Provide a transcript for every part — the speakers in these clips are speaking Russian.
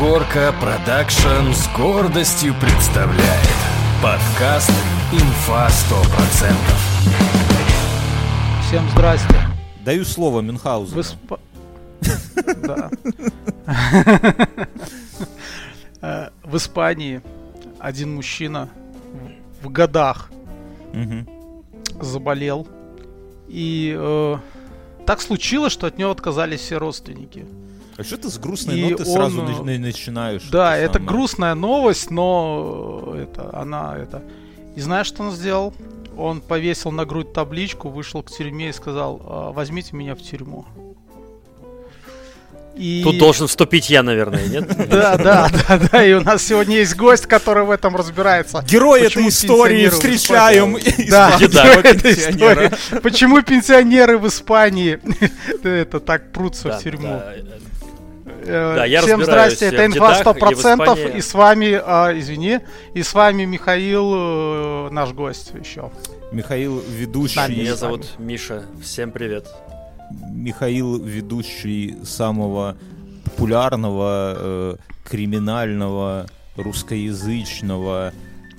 Горка Продакшн с гордостью представляет подкаст «Инфа 100%». Всем здрасте. Даю слово Мюнхгаузену. В Исп- Да. Э, В Испании один мужчина в- годах заболел. И э, так случилось, что от него отказались все родственники. А что ты с грустной И ноты он, сразу э, на- на- начинаешь? Да, это самое? грустная новость, но это она это. И знаешь, что он сделал? Он повесил на грудь табличку, вышел к тюрьме и сказал: «А, возьмите меня в тюрьму. И... Тут должен вступить я, наверное, нет? Да, да, да, да. И у нас сегодня есть гость, который в этом разбирается. Герой этой истории встречаем Да, этой истории. Почему пенсионеры в Испании это так прутся в тюрьму? Да. Э, Да, я Всем здрасте, это инфа дедах и в 100%, Испании. и с вами, а, извини, и с вами Михаил, э, наш гость еще. Михаил, ведущий... нами. Меня зовут Миша. Всем привет. Михаил, ведущий самого популярного, э, криминального, русскоязычного,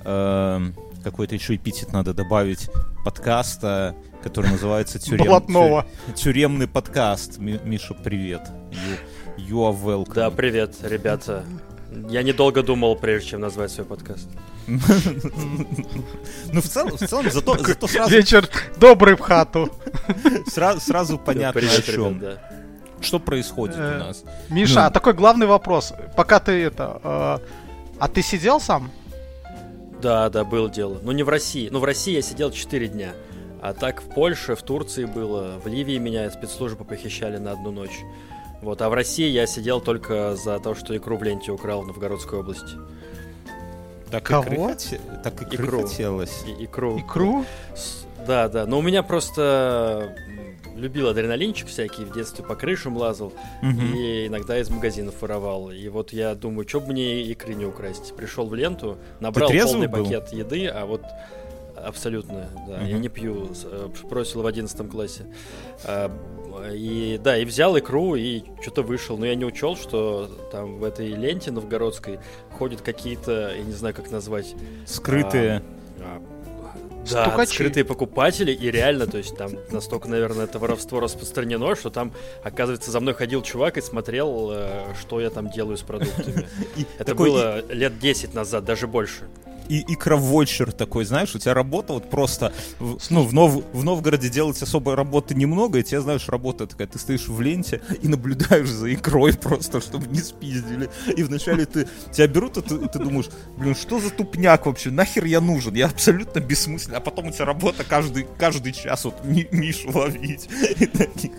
э, какой-то еще эпитет надо добавить, подкаста, который называется «Тюрем- Блатного. тю- «Тюремный подкаст». Ми- Миша, привет. You, are welcome. Да, привет, ребята. Я недолго думал, прежде чем назвать свой подкаст. Ну, в целом, в целом зато, зато сразу, Вечер добрый в хату. сра- сразу понятно о чем. Что происходит Э, у нас. Миша, Ну. а такой главный вопрос. Пока ты это... э, А ты сидел сам? Да, да, было дело. Ну, не в России. Ну, в России я сидел 4 дня. А так в Польше, в Турции было. В Ливии меня спецслужбы похищали на одну ночь. Вот, а в России я сидел только за то, что икру в ленте украл в Новгородской области. Так Кого? икры так икры Икру. хотелось. И, икру. Икру? Да, да. Но у меня просто любил адреналинчик всякий, в детстве по крышам лазал. Мгм. И иногда из магазинов воровал. И вот я думаю, что бы мне икры не украсть. Пришел в ленту, набрал полный был? пакет еды, а вот абсолютно, да, я Мгм. не пью, э, бросил в одиннадцатом классе. А, И да, и взял икру и что-то вышел. Но я не учел, что там в этой ленте новгородской ходят какие-то, я не знаю, как назвать, Скрытые. а, Да, Стукачи. скрытые покупатели, и реально, то есть там настолько, наверное, это воровство распространено, что там, оказывается, за мной ходил чувак и смотрел, э, что я там делаю с продуктами. Это было лет 10 назад, даже больше. И, и такой, знаешь, у тебя работа вот просто, в- ну, в, Нов- в Новгороде делать особой работы немного, и тебе, знаешь, работа такая, ты стоишь в ленте и наблюдаешь за икрой просто, чтобы не спиздили. И вначале ты, тебя берут, и ты, и ты думаешь, блин, что за тупняк вообще, нахер я нужен, я абсолютно бессмысленный, а потом у тебя работа каждый, каждый час вот Ми- Мишу ловить.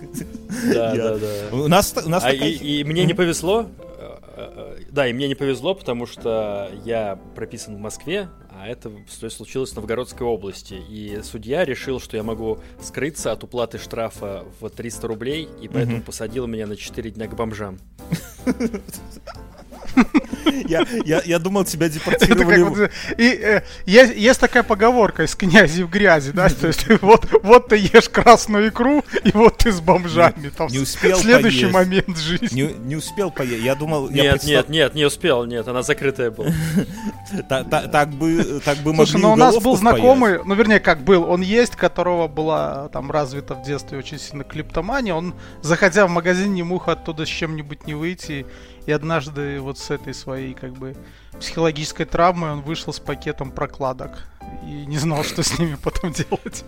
Да, да, да. У нас, у нас А такая- и, и мне не повезло, да, и мне не повезло, потому что я прописан в Москве, а это случилось в Новгородской области. И судья решил, что я могу скрыться от уплаты штрафа в 300 рублей, и поэтому Мгм. посадил меня на 4 дня к бомжам. я, я, я думал, тебя Это депортировали. как вот, и, э, есть, есть такая поговорка из князей в грези, да, то есть вот, вот ты ешь красную икру, и вот ты с бомжами. Там не успел следующий поесть. момент жизни. Не, не успел поесть. Я думал, я Нет, представ- нет, нет, не успел, нет, она закрытая была. Та- та- так бы, так бы Слушай, могли ну у нас был знакомый, ну вернее как был, он есть, которого была там развита в детстве очень сильно клиптомания, он, заходя в магазин, не мог оттуда с чем-нибудь не выйти, и однажды вот с этой своей как бы психологической травмой он вышел с пакетом прокладок и не знал, что с ними потом делать.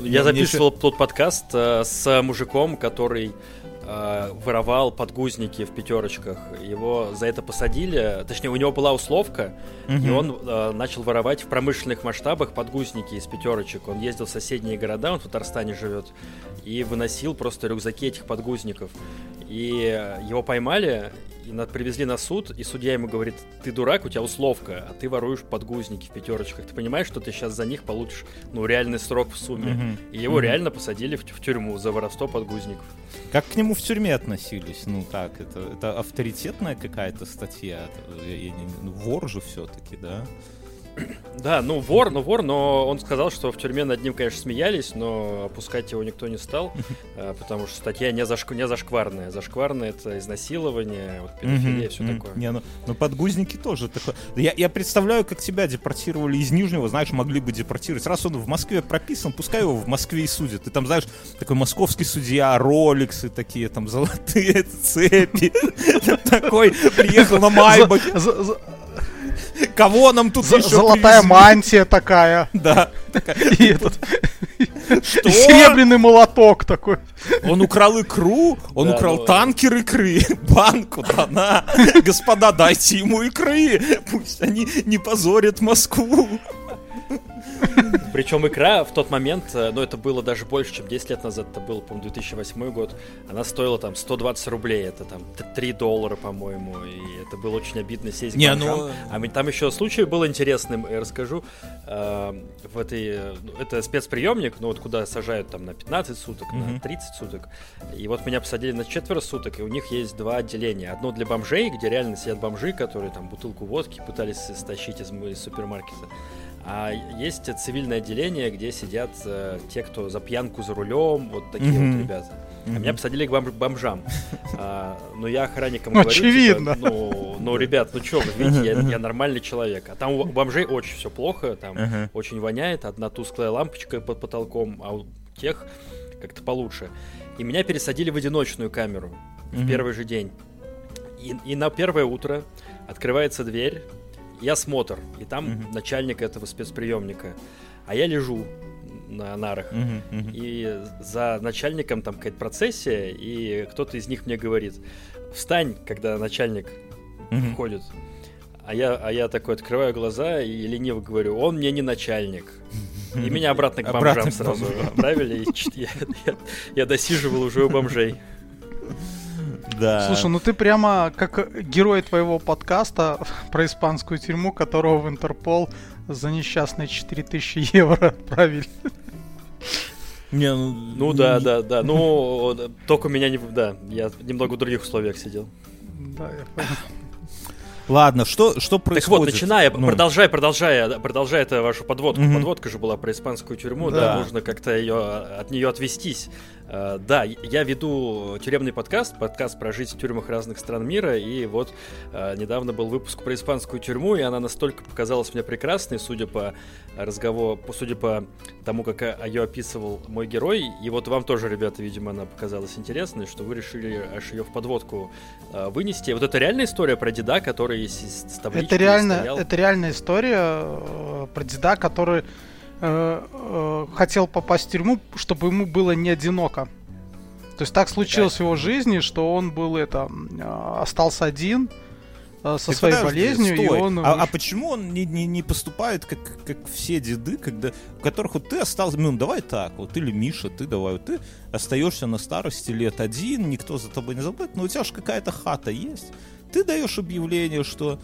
Я записывал тот подкаст э, с мужиком, который э, воровал подгузники в пятерочках. Его за это посадили, точнее, у него была условка, и Мгм. он э, начал воровать в промышленных масштабах подгузники из пятерочек. Он ездил в соседние города, он в Татарстане живет, и выносил просто рюкзаки этих подгузников. И э, его поймали, и на- привезли на суд, и судья ему говорит, ты дурак, у тебя условка, а ты воруешь подгузники в пятерочках. Ты понимаешь, что ты сейчас за них получишь, ну, реальный срок в сумме. Мгм. И его Мгм. реально посадили в, в тюрьму за воровство подгузников. Как к нему в тюрьме относились? Ну как, это, это авторитетная какая-то статья? Это, я- я ну, вор же все-таки, да? Да, ну вор, ну вор, но он сказал, что в тюрьме над ним, конечно, смеялись, но опускать его никто не стал, а, потому что статья не, зашк... не зашкварная. Зашкварная это изнасилование, вот, педофилия, все такое. Не, ну, ну подгузники тоже такое. Я, я представляю, как тебя депортировали из Нижнего, знаешь, могли бы депортировать. Раз он в Москве прописан, пускай его в Москве и судят. И там, знаешь, такой московский судья, роликсы такие, там золотые цепи. Такой приехал на Майбахе. Кого нам тут еще Золотая привезли? мантия такая. Да. И этот... Что? Серебряный молоток такой. Он украл икру, он да, украл ну... танкер икры, банку, да на. Господа, дайте ему икры, пусть они не позорят Москву. Причем икра в тот момент, э, ну это было даже больше, чем 10 лет назад, это был, по-моему, 2008 год, она стоила там 120 рублей, это там 3 доллара, по-моему, и это было очень обидно сесть Не, ну... А там еще случай был интересным, я расскажу. Э, в этой, ну, это спецприемник, ну вот куда сажают там на 15 суток, mm-hmm. на 30 суток. И вот меня посадили на четверо суток, и у них есть два отделения. Одно для бомжей, где реально сидят бомжи, которые там бутылку водки пытались стащить из, из супермаркета. А есть цивильное отделение, где сидят э, те, кто за пьянку за рулем, вот такие mm-hmm. вот ребята. Mm-hmm. А меня посадили к бом- бомжам. А, но я охранникам говорю, типа, Очевидно. Типа, ну, ну, ребят, ну что, вы видите, я, я нормальный человек. А там у бомжей очень все плохо, там uh-huh. очень воняет, одна тусклая лампочка под потолком, а у тех как-то получше. И меня пересадили в одиночную камеру uh-huh. в первый же день. И, и на первое утро открывается дверь, и осмотр, и там uh-huh. начальник этого спецприемника, а я лежу на нарах, uh-huh, uh-huh. и за начальником там какая-то процессия, и кто-то из них мне говорит, встань, когда начальник uh-huh. входит. А я, а я такой открываю глаза и лениво говорю, он мне не начальник. И меня обратно к бомжам обратно сразу отправили, и я, я, я досиживал уже у бомжей. Да. Слушай, ну ты прямо как герой твоего подкаста про испанскую тюрьму, которого в Интерпол за несчастные 4000 евро отправили. Не, ну, ну да, да, да. Ну, только меня не... Да, я немного в других условиях сидел. Да, я понял. Ладно, что, что происходит? Так вот, начиная, ну. продолжай, продолжай, продолжай это вашу подводку. Угу. Подводка же была про испанскую тюрьму, да, да нужно как-то ее, от нее отвестись. Uh, да, я веду тюремный подкаст, подкаст про жизнь в тюрьмах разных стран мира, и вот uh, недавно был выпуск про испанскую тюрьму, и она настолько показалась мне прекрасной, судя по разговору, судя по тому, как ее описывал мой герой, и вот вам тоже, ребята, видимо, она показалась интересной, что вы решили аж ее в подводку вынести. Вот это реальная история про деда, который с, с это реально, это реальная история э, про деда, который Э, э, хотел попасть в тюрьму, чтобы ему было не одиноко. То есть так случилось да. в его жизни, что он был это э, остался один со Ты своей подожди, болезнью, стой. и он. А, а почему он не, не, не поступает как, как все деды, когда у которых вот ты остался, ну давай так, вот или Миша, ты давай, вот ты остаешься на старости лет один, никто за тобой не забудет, но у тебя же какая-то хата есть. Ты даешь объявление, что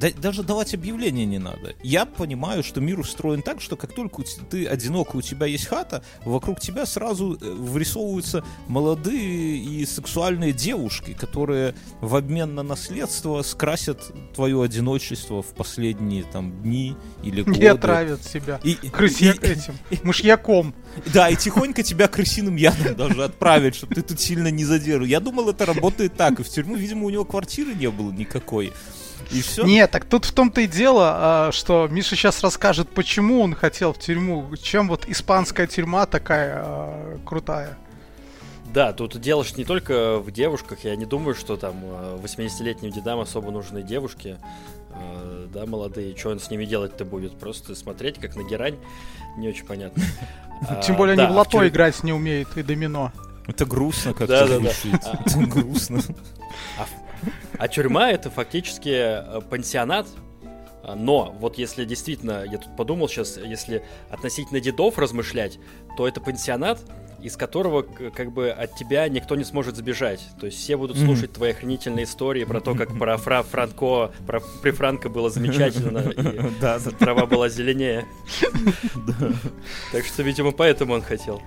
да, даже давать объявление не надо. Я понимаю, что мир устроен так, что как только ты одинок, у тебя есть хата, вокруг тебя сразу э, вырисовываются молодые и сексуальные девушки, которые в обмен на наследство скрасят твое одиночество в последние там дни или годы. И отравят себя и, крыси и, этим, мышьяком. Да, и тихонько тебя крысиным ядом даже отправят, чтобы ты тут сильно не задержал. Я думал, это работает так, и в тюрьму, видимо, у него квартиры не было никакой. И все? Нет, так тут в том-то и дело, а, что Миша сейчас расскажет, почему он хотел в тюрьму, чем вот испанская тюрьма такая а, крутая. Да, тут дело не только в девушках. Я не думаю, что там 80-летним а, дедам особо нужны девушки. Да, молодые. Что он с ними делать-то будет? Просто смотреть, как на герань. Не очень понятно. Тем более они в лото играть не умеют и домино. Это грустно как-то. Да, да, да. Это грустно. А тюрьма это фактически э, пансионат, но вот если действительно, я тут подумал сейчас, если относительно дедов размышлять, то это пансионат, из которого как бы от тебя никто не сможет забежать. То есть все будут слушать mm-hmm. твои охренительные истории про то, как про Фра Франко, про при Франко было замечательно, и трава была зеленее. Так что, видимо, поэтому он хотел.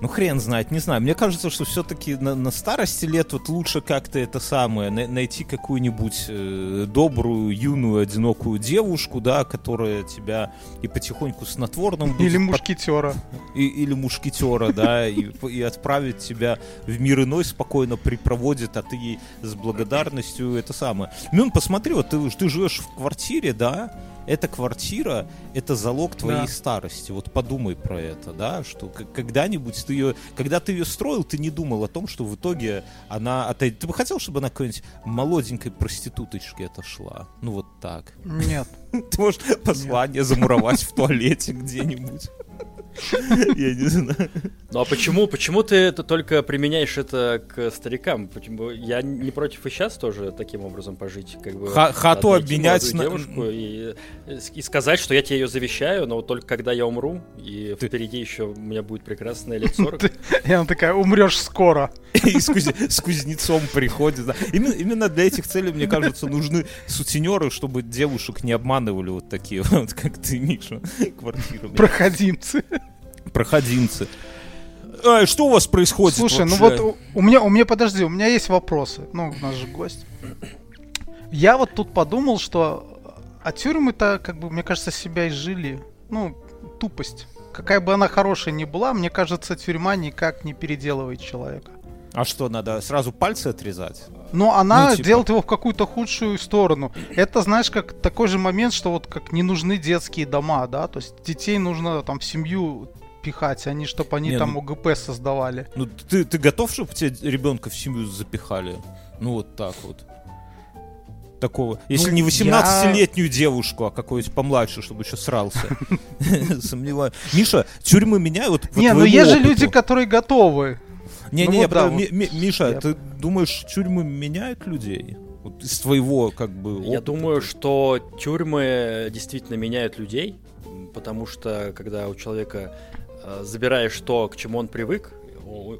Ну, хрен знает, не знаю. Мне кажется, что все-таки на, на старости лет вот лучше как-то это самое, на, найти какую-нибудь э, добрую, юную, одинокую девушку, да, которая тебя и потихоньку снотворным будет... Или мушкетера. И, или мушкетера, да, и, и отправить тебя в мир иной спокойно припроводит, а ты ей с благодарностью это самое. Ну, посмотри, вот ты, ты живешь в квартире, да, эта квартира — это залог твоей да. старости. Вот подумай про это, да, что когда-нибудь ты ее, когда ты ее строил, ты не думал о том, что в итоге она отойдет. Ты бы хотел, чтобы она какой-нибудь молоденькой проституточке отошла? Ну вот так. Нет. Ты можешь послание замуровать в туалете где-нибудь. Я не знаю. Ну а почему, почему ты это только применяешь это к старикам? Почему я не против и сейчас тоже таким образом пожить, как бы хату обменять на девушку и, и сказать, что я тебе ее завещаю, но вот только когда я умру и ты... впереди еще у меня будет прекрасное лет 40. И она такая, умрешь скоро. И с кузнецом приходит. Именно для этих целей, мне кажется, нужны сутенеры, чтобы девушек не обманывали вот такие вот, как ты, Миша, квартирами. Проходимцы проходимцы. А, что у вас происходит? Слушай, ну вообще? ну вот у, у меня, у меня, подожди, у меня есть вопросы. Ну, у нас же гость. Я вот тут подумал, что а тюрьмы-то, как бы, мне кажется, себя изжили. Ну, тупость. Какая бы она хорошая ни была, мне кажется, тюрьма никак не переделывает человека. А что, надо сразу пальцы отрезать? Но она ну, типа... делает его в какую-то худшую сторону. Это, знаешь, как такой же момент, что вот как не нужны детские дома, да, то есть детей нужно там в семью пихать, они, чтобы они не, там ну, ОГП создавали. Ну, ты, ты готов, чтобы тебе ребенка в семью запихали? Ну, вот так вот. Такого. Если ну, не 18-летнюю я... девушку, а какую-нибудь помладше, чтобы еще срался. Сомневаюсь. Миша, тюрьмы меняют? Не, ну есть же люди, которые готовы. Не-не, ну Миша, ты думаешь, тюрьмы меняют людей? Вот из твоего, как бы, опыта. Я думаю, что тюрьмы действительно меняют людей, потому что когда у человека забираешь то, к чему он привык,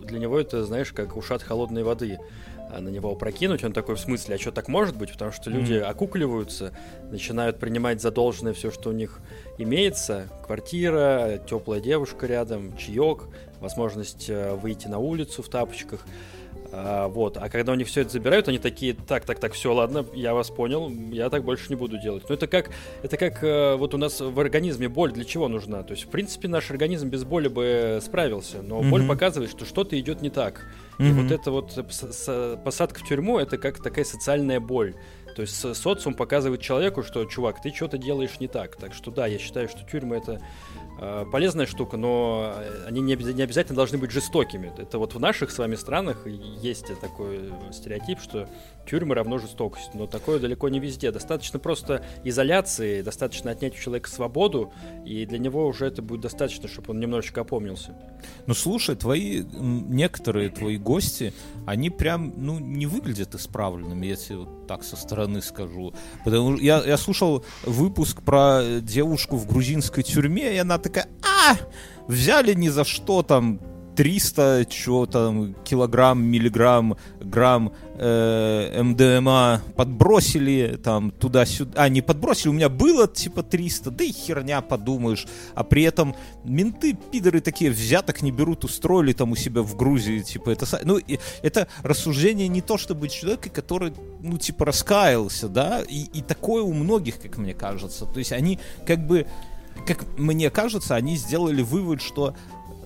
для него это, знаешь, как ушат холодной воды а на него опрокинуть, он такой, в смысле, а что так может быть? Потому что люди mm-hmm. окукливаются, начинают принимать за должное все, что у них имеется. Квартира, теплая девушка рядом, чаек, возможность э, выйти на улицу в тапочках. А, вот. А когда у них все это забирают, они такие, так, так, так, все, ладно, я вас понял, я так больше не буду делать. Ну, это как, это как э, вот у нас в организме боль для чего нужна? То есть, в принципе, наш организм без боли бы справился, но mm-hmm. боль показывает, что что-то идет не так. Mm-hmm. И вот это вот посадка в тюрьму, это как такая социальная боль. То есть социум показывает человеку, что, чувак, ты что-то делаешь не так. Так что да, я считаю, что тюрьма это полезная штука, но они не, обязательно должны быть жестокими. Это вот в наших с вами странах есть такой стереотип, что тюрьмы равно жестокость, но такое далеко не везде. Достаточно просто изоляции, достаточно отнять у человека свободу, и для него уже это будет достаточно, чтобы он немножечко опомнился. Ну слушай, твои некоторые твои гости, они прям ну не выглядят исправленными, если вот так со стороны скажу. Потому я я слушал выпуск про девушку в грузинской тюрьме, и она такая, а, взяли ни за что там 300 чего там килограмм, миллиграмм, грамм э, МДМА подбросили там туда-сюда. А, не подбросили, у меня было типа 300, да и херня подумаешь. А при этом менты, пидоры такие, взяток не берут, устроили там у себя в Грузии, типа это... Ну, это рассуждение не то, чтобы человека, который, ну, типа раскаялся, да, и, и такое у многих, как мне кажется. То есть они как бы как мне кажется, они сделали вывод, что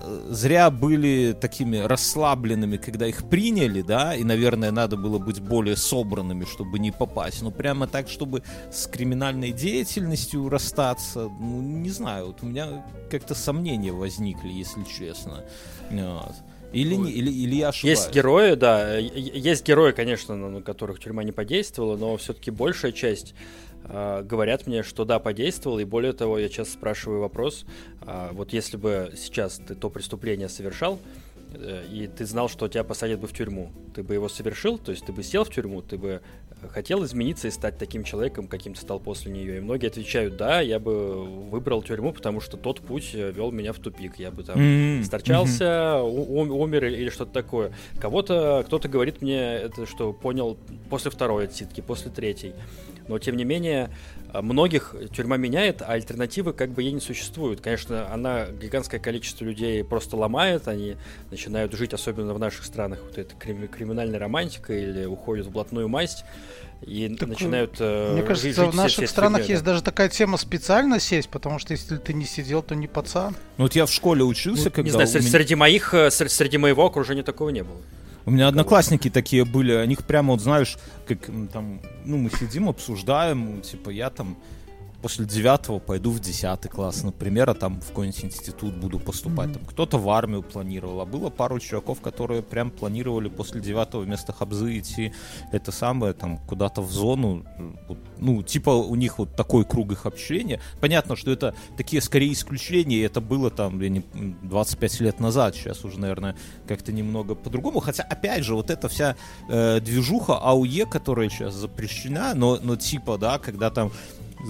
э, зря были такими расслабленными, когда их приняли, да, и, наверное, надо было быть более собранными, чтобы не попасть. Но прямо так, чтобы с криминальной деятельностью расстаться, ну, не знаю, вот у меня как-то сомнения возникли, если честно. Вот. Или, не, или, или я ошибаюсь? Есть герои, да. Есть герои, конечно, на которых тюрьма не подействовала, но все-таки большая часть э, говорят мне, что да, подействовал, и более того, я часто спрашиваю вопрос, э, вот если бы сейчас ты то преступление совершал, и ты знал, что тебя посадят бы в тюрьму, ты бы его совершил, то есть ты бы сел в тюрьму, ты бы хотел измениться и стать таким человеком, каким ты стал после нее. И многие отвечают, да, я бы выбрал тюрьму, потому что тот путь э, вел меня в тупик. Я бы там mm-hmm. сторчался, mm-hmm. умер или что-то такое. Кого-то, кто-то говорит мне это, что понял после второй отсидки, после третьей. Но, тем не менее, многих тюрьма меняет, а альтернативы как бы ей не существует. Конечно, она гигантское количество людей просто ломает, они начинают жить, особенно в наших странах, вот эта криминальная романтика или уходят в блатную масть и так, начинают э, Мне кажется, жить в наших странах есть даже такая тема специально сесть, потому что если ты не сидел, то не пацан. Ну вот я в школе учился, ну, когда... Не знаю, меня... среди моих, э, среди моего окружения такого не было. У меня одноклассники такие были, о них прямо вот знаешь, как там, ну мы сидим, обсуждаем, типа я там после девятого пойду в десятый класс, например, а там в какой-нибудь институт буду поступать. Там кто-то в армию планировал, а было пару чуваков, которые прям планировали после девятого вместо хабзы идти это самое, там, куда-то в зону. Ну, типа у них вот такой круг их общения. Понятно, что это такие скорее исключения, и это было там, не, 25 лет назад, сейчас уже, наверное, как-то немного по-другому. Хотя, опять же, вот эта вся э, движуха АУЕ, которая сейчас запрещена, но, но типа, да, когда там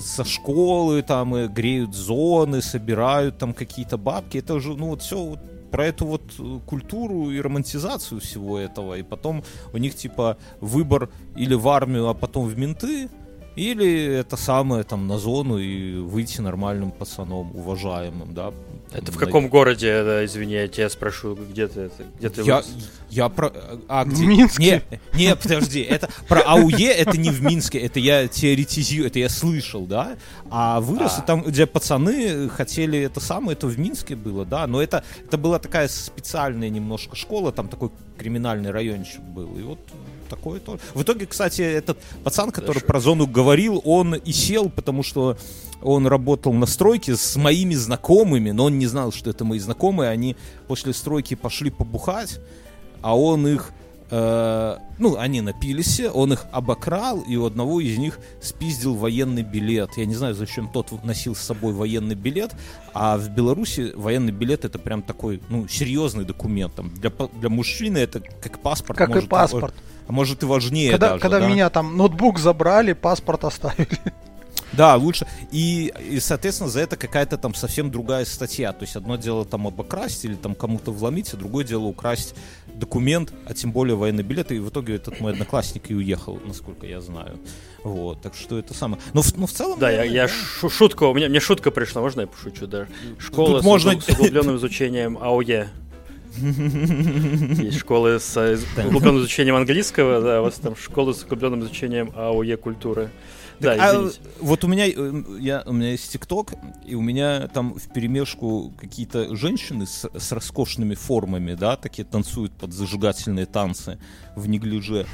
со школы там и греют зоны, собирают там какие-то бабки. Это уже, ну вот все вот про эту вот э, культуру и романтизацию всего этого. И потом у них типа выбор или в армию, а потом в менты, или это самое там на зону и выйти нормальным пацаном, уважаемым, да. Это в каком городе, да, извини, я тебя спрошу, где ты это, где ты Я, я про... А, где? В Минске? Не, не, подожди, это про АУЕ, это не в Минске, это я теоретизирую, это я слышал, да. А вырос, а. там, где пацаны хотели это самое, это в Минске было, да. Но это, это была такая специальная немножко школа, там такой криминальный райончик был. И вот такое тоже. В итоге, кстати, этот пацан, который Хорошо. про зону говорил, он и сел, потому что он работал на стройке с моими знакомыми, но он не знал, что это мои знакомые. Они после стройки пошли побухать, а он их э, ну, они напились, он их обокрал, и у одного из них спиздил военный билет. Я не знаю, зачем тот носил с собой военный билет, а в Беларуси военный билет это прям такой, ну, серьезный документ. Там, для, для мужчины это как паспорт. Как может, и паспорт. А может и важнее когда, даже, Когда да? меня там ноутбук забрали, паспорт оставили. Да, лучше. И, и, соответственно, за это какая-то там совсем другая статья. То есть одно дело там обокрасть или там кому-то вломить, а другое дело украсть документ, а тем более военный билет. И в итоге этот мой одноклассник и уехал, насколько я знаю. Вот, так что это самое. Но в, но в целом... Да, я, я да. шутка, у меня, мне шутка пришла, можно я пошучу, да? Школа Тут с, можно... с углубленным изучением АОЕ. Есть школы с углубленным изучением английского, да, у вас там школы с углубленным изучением АОЕ культуры. Так, да, а, вот у меня, э, я, у меня есть ТикТок, и у меня там в перемешку какие-то женщины с, с роскошными формами, да, такие танцуют под зажигательные танцы в неглиже.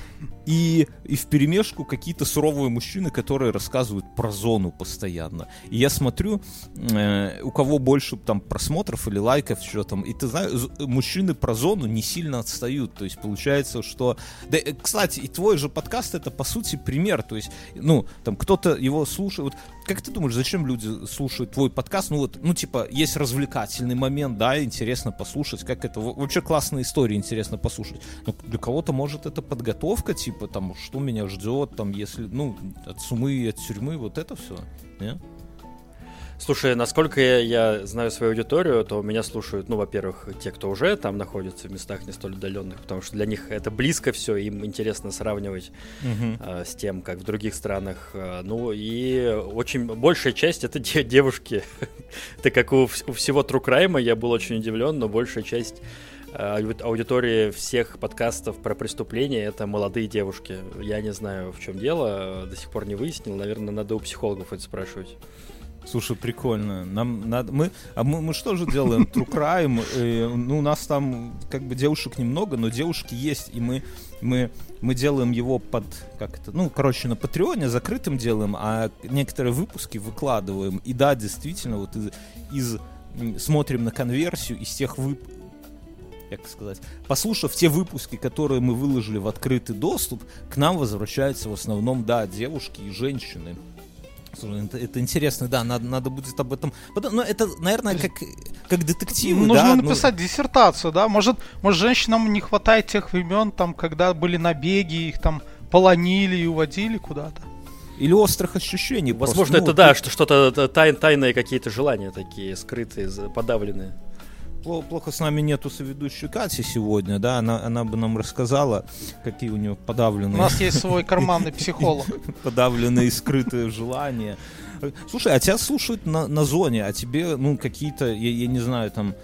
И, и в перемешку какие-то суровые мужчины, которые рассказывают про зону постоянно. И я смотрю, э, у кого больше там просмотров или лайков, что там. И ты знаешь, мужчины про зону не сильно отстают. То есть получается, что... Да, э, кстати, и твой же подкаст это по сути пример. То есть, ну, там кто-то его слушает. Вот, как ты думаешь, зачем люди слушают твой подкаст? Ну вот, ну типа, есть развлекательный момент, да, интересно послушать, как это... Вообще классная история, интересно послушать. Но для кого-то может это подготовка, типа, там, что меня ждет, там, если, ну, от сумы, от тюрьмы, вот это все, не? Слушай, насколько я, я знаю свою аудиторию, то меня слушают, ну, во-первых, те, кто уже там находится в местах не столь отдаленных, потому что для них это близко все, им интересно сравнивать uh-huh. э, с тем, как в других странах. Э, ну и очень большая часть это де- девушки. это как у, у всего True Crime, я был очень удивлен, но большая часть э, аудитории всех подкастов про преступления это молодые девушки. Я не знаю, в чем дело, до сих пор не выяснил. Наверное, надо у психологов это спрашивать. Слушай, прикольно. Нам надо. Мы, а мы, мы что же делаем? True Crime. Э, ну, у нас там как бы девушек немного, но девушки есть, и мы, мы, мы делаем его под как это, ну, короче, на Патреоне закрытым делаем, а некоторые выпуски выкладываем. И да, действительно, вот из, из смотрим на конверсию из тех выпусков как сказать, послушав те выпуски, которые мы выложили в открытый доступ, к нам возвращаются в основном, да, девушки и женщины. Слушай, это, это интересно, да, надо, надо будет об этом... Но это, наверное, как, как детектив. Нужно да? написать ну... диссертацию, да? Может, может, женщинам не хватает тех времен, там, когда были набеги, их там полонили и уводили куда-то. Или острых ощущений. Возможно, просто, ну, это да, что что-то тай, тайные какие-то желания такие, скрытые, подавленные. Плохо с нами нету соведущей Кати сегодня, да, она, она бы нам рассказала, какие у нее подавленные... У нас есть свой карманный психолог. Подавленные скрытые желания. Слушай, а тебя слушают на, на зоне, а тебе, ну, какие-то, я, я не знаю, там...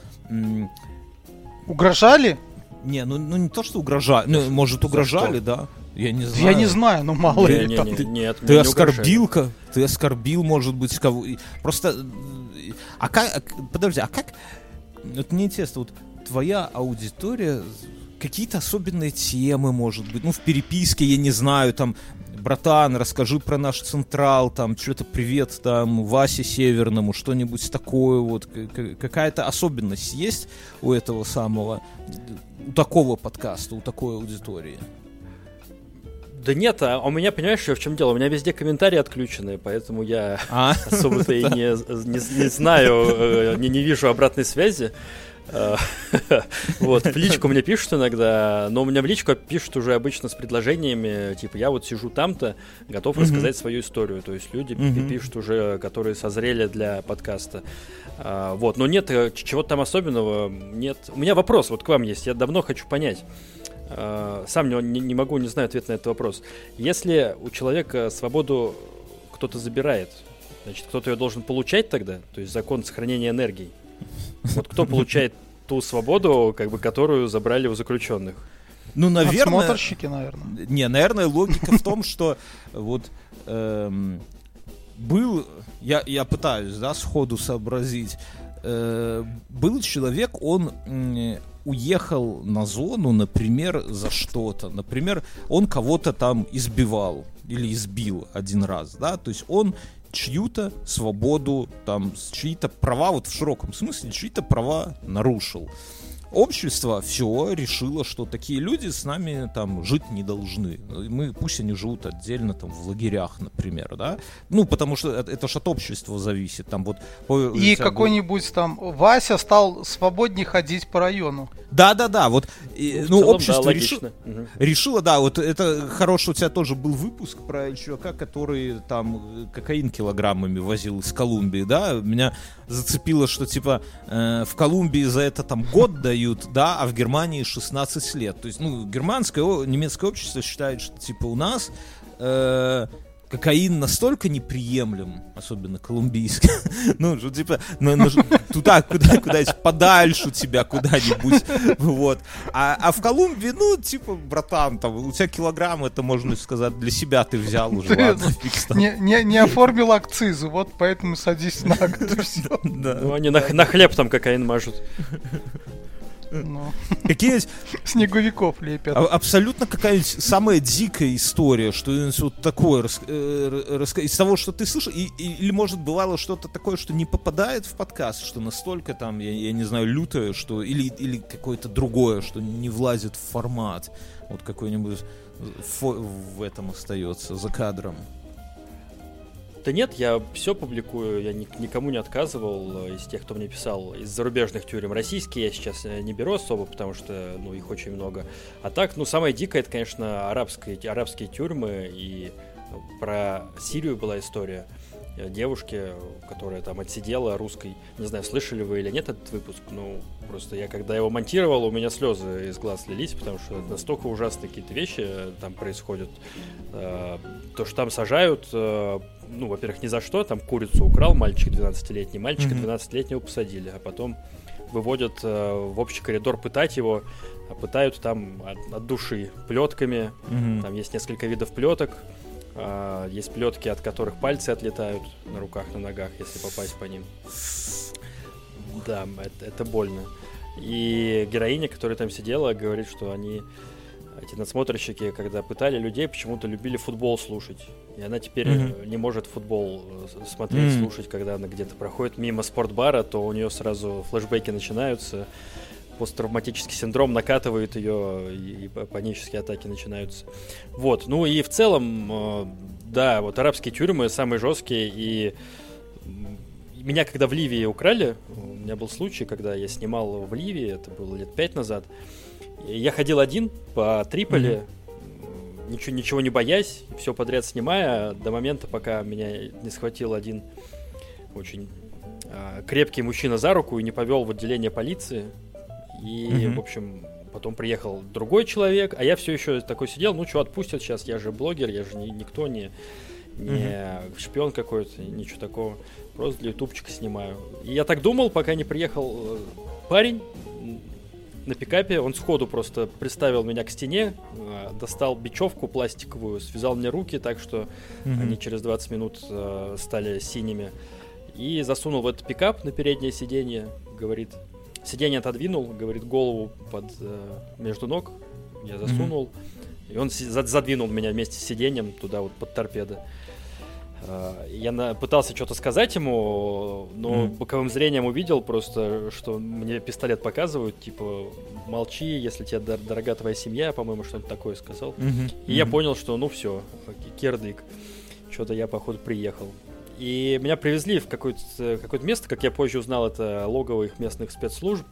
Угрожали? Не, ну, ну не то, что угрожали, ну, может, угрожали, да. Я не знаю. Я не знаю, ну мало ли. Не, не, не, нет, ты оскорбилка, ты оскорбил, может быть, кого. Просто. А как. Подожди, а как. Вот мне интересно, вот твоя аудитория какие-то особенные темы, может быть, ну, в переписке, я не знаю, там, братан, расскажи про наш Централ, там, что-то привет, там, Васе Северному, что-нибудь такое, вот, какая-то особенность есть у этого самого, у такого подкаста, у такой аудитории? Да нет, а у меня, понимаешь, в чем дело? У меня везде комментарии отключены, поэтому я а? особо-то и не, не, не знаю, э, не, не вижу обратной связи. Э, вот, в личку мне пишут иногда, но у меня в личку пишут уже обычно с предложениями, типа, я вот сижу там-то, готов рассказать свою историю. То есть люди пишут уже, которые созрели для подкаста. А, вот, но нет э, чего-то там особенного, нет. У меня вопрос вот к вам есть, я давно хочу понять. А, сам не, не могу, не знаю ответ на этот вопрос. Если у человека свободу кто-то забирает, значит, кто-то ее должен получать тогда, то есть закон сохранения энергии. Вот кто получает ту свободу, как бы, которую забрали у заключенных? Ну, наверное... Отсмотрщики, наверное. Не, наверное, логика в том, что вот эм, был... Я, я пытаюсь, да, сходу сообразить. Э, был человек, он уехал на зону, например, за что-то. Например, он кого-то там избивал или избил один раз, да, то есть он чью-то свободу, там, чьи-то права, вот в широком смысле, чьи-то права нарушил общество все решило, что такие люди с нами там жить не должны. Мы, пусть они живут отдельно там в лагерях, например, да. Ну, потому что это, это же от общества зависит. Там вот, И какой-нибудь там Вася стал свободнее ходить по району. Да, да, да. Вот, ну, ну целом, общество да, решило, угу. решило, да, вот это хороший у тебя тоже был выпуск про чувака, который там кокаин килограммами возил из Колумбии, да. Меня зацепило, что типа э, в Колумбии за это там год дают, да, а в Германии 16 лет. То есть, ну, германское, немецкое общество считает, что типа у нас э, кокаин настолько неприемлем, особенно колумбийский, ну, что, типа, ну, ну, туда, куда, куда подальше тебя, куда-нибудь, вот. А, а в Колумбии, ну, типа, братан, там, у тебя килограмм, это, можно сказать, для себя ты взял уже, ладно. Не, не, не оформил акцизу, вот поэтому садись на год, все. Да. Ну, они на, на хлеб там кокаин мажут. Ну. Какие Снеговиков лепят. А, абсолютно какая-нибудь самая дикая история, что вот такое э, из того, что ты слышал, и, и, или может бывало что-то такое, что не попадает в подкаст, что настолько там, я, я не знаю, лютое, что или или какое-то другое, что не влазит в формат, вот какой-нибудь в этом остается за кадром. Да нет, я все публикую, я никому не отказывал э, из тех, кто мне писал из зарубежных тюрем. Российские я сейчас э, не беру особо, потому что, ну, их очень много. А так, ну, самое дикое, это, конечно, арабские, арабские тюрьмы, и ну, про Сирию была история э, девушки, которая там отсидела русской. Не знаю, слышали вы или нет этот выпуск, ну, просто я когда его монтировал, у меня слезы из глаз лились, потому что настолько ужасные какие-то вещи там происходят. То, что там сажают ну, во-первых, ни за что, там курицу украл мальчик 12-летний, мальчика mm-hmm. 12-летнего посадили, а потом выводят э, в общий коридор пытать его, а пытают там от, от души плетками, mm-hmm. там есть несколько видов плеток, э, есть плетки, от которых пальцы отлетают на руках, на ногах, если попасть по ним. Да, это, это больно. И героиня, которая там сидела, говорит, что они эти надсмотрщики, когда пытали людей, почему-то любили футбол слушать. И она теперь mm-hmm. не может футбол э, смотреть, mm-hmm. слушать, когда она где-то проходит мимо спортбара, то у нее сразу флешбеки начинаются, посттравматический синдром накатывает ее, и, панические атаки начинаются. Вот, ну и в целом, э, да, вот арабские тюрьмы самые жесткие, и меня когда в Ливии украли, у меня был случай, когда я снимал в Ливии, это было лет пять назад, я ходил один по Триполи, mm-hmm. ничего, ничего не боясь, все подряд снимая, до момента, пока меня не схватил один очень а, крепкий мужчина за руку и не повел в отделение полиции. И, mm-hmm. в общем, потом приехал другой человек, а я все еще такой сидел, ну что, отпустят сейчас, я же блогер, я же не, никто не, не mm-hmm. шпион какой-то, ничего такого. Просто для ютубчика снимаю. И я так думал, пока не приехал э, парень на пикапе, он сходу просто приставил меня к стене, э, достал бечевку пластиковую, связал мне руки так, что mm-hmm. они через 20 минут э, стали синими. И засунул в этот пикап на переднее сиденье, говорит, сиденье отодвинул, говорит, голову под э, между ног, я засунул, mm-hmm. и он задвинул меня вместе с сиденьем туда вот под торпедо. Э, я пытался что-то сказать ему, но mm. боковым зрением увидел просто, что мне пистолет показывают, типа, молчи, если тебе дор- дорога твоя семья, по-моему, что-нибудь такое сказал. Mm-hmm. И mm-hmm. я понял, что ну все, кердык. Что-то я, походу, приехал. И меня привезли в какое-то, какое место, как я позже узнал, это логово их местных спецслужб.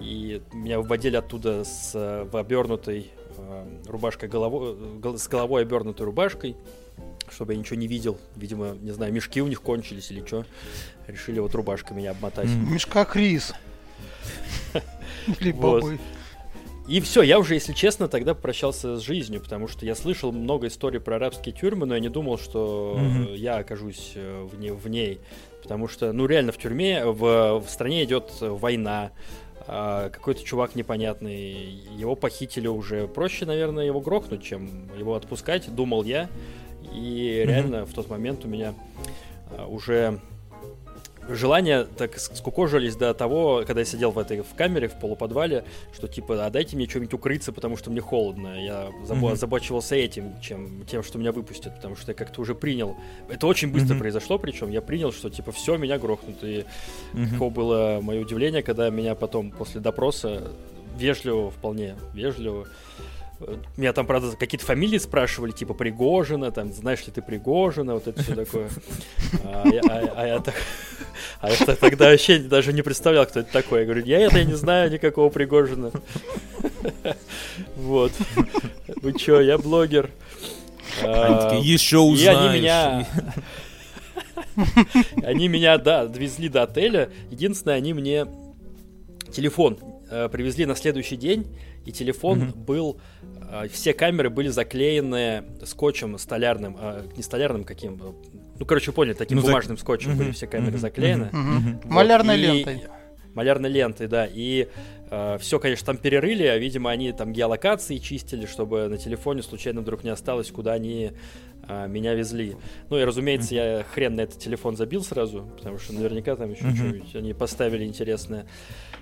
И меня выводили оттуда с в обернутой э, рубашкой головой, с головой обернутой рубашкой, чтобы я ничего не видел. Видимо, не знаю, мешки у них кончились или что. Решили вот рубашкой меня обмотать. Мешка Крис. Или. И все, я уже, если честно, тогда прощался с жизнью, потому что я слышал много историй про арабские тюрьмы, но я не думал, что mm-hmm. я окажусь э, в, не, в ней. Потому что, ну, реально в тюрьме, в, в стране идет война, а какой-то чувак непонятный, его похитили уже. Проще, наверное, его грохнуть, чем его отпускать, думал я. И mm-hmm. реально в тот момент у меня а, уже желания так скукожились до того, когда я сидел в этой в камере, в полуподвале, что типа, а дайте мне что-нибудь укрыться, потому что мне холодно. Я забо- mm-hmm. озабочивался этим, чем тем, что меня выпустят, потому что я как-то уже принял. Это очень быстро mm-hmm. произошло, причем я принял, что типа все, меня грохнут. И mm-hmm. каково было мое удивление, когда меня потом после допроса вежливо, вполне вежливо, меня там, правда, какие-то фамилии спрашивали, типа Пригожина, там, знаешь ли ты Пригожина, вот это все такое. А я, а, а я, так, а я тогда вообще даже не представлял, кто это такой. Я говорю, я это я не знаю никакого Пригожина. Вот. Вы чё, я блогер. Еще узнаешь. И они меня... Они меня, да, довезли до отеля. Единственное, они мне телефон э, привезли на следующий день, и телефон был, все камеры были заклеены скотчем столярным, э, не столярным каким, ну, короче, поняли, таким ну, бумажным так... скотчем mm-hmm. были все камеры mm-hmm. заклеены. Mm-hmm. Вот, Малярной и... лентой. Малярной лентой, да. И э, все, конечно, там перерыли, а, видимо, они там геолокации чистили, чтобы на телефоне случайно вдруг не осталось, куда они меня везли. Ну и, разумеется, я хрен на этот телефон забил сразу, потому что наверняка там еще mm-hmm. что-нибудь они поставили интересное.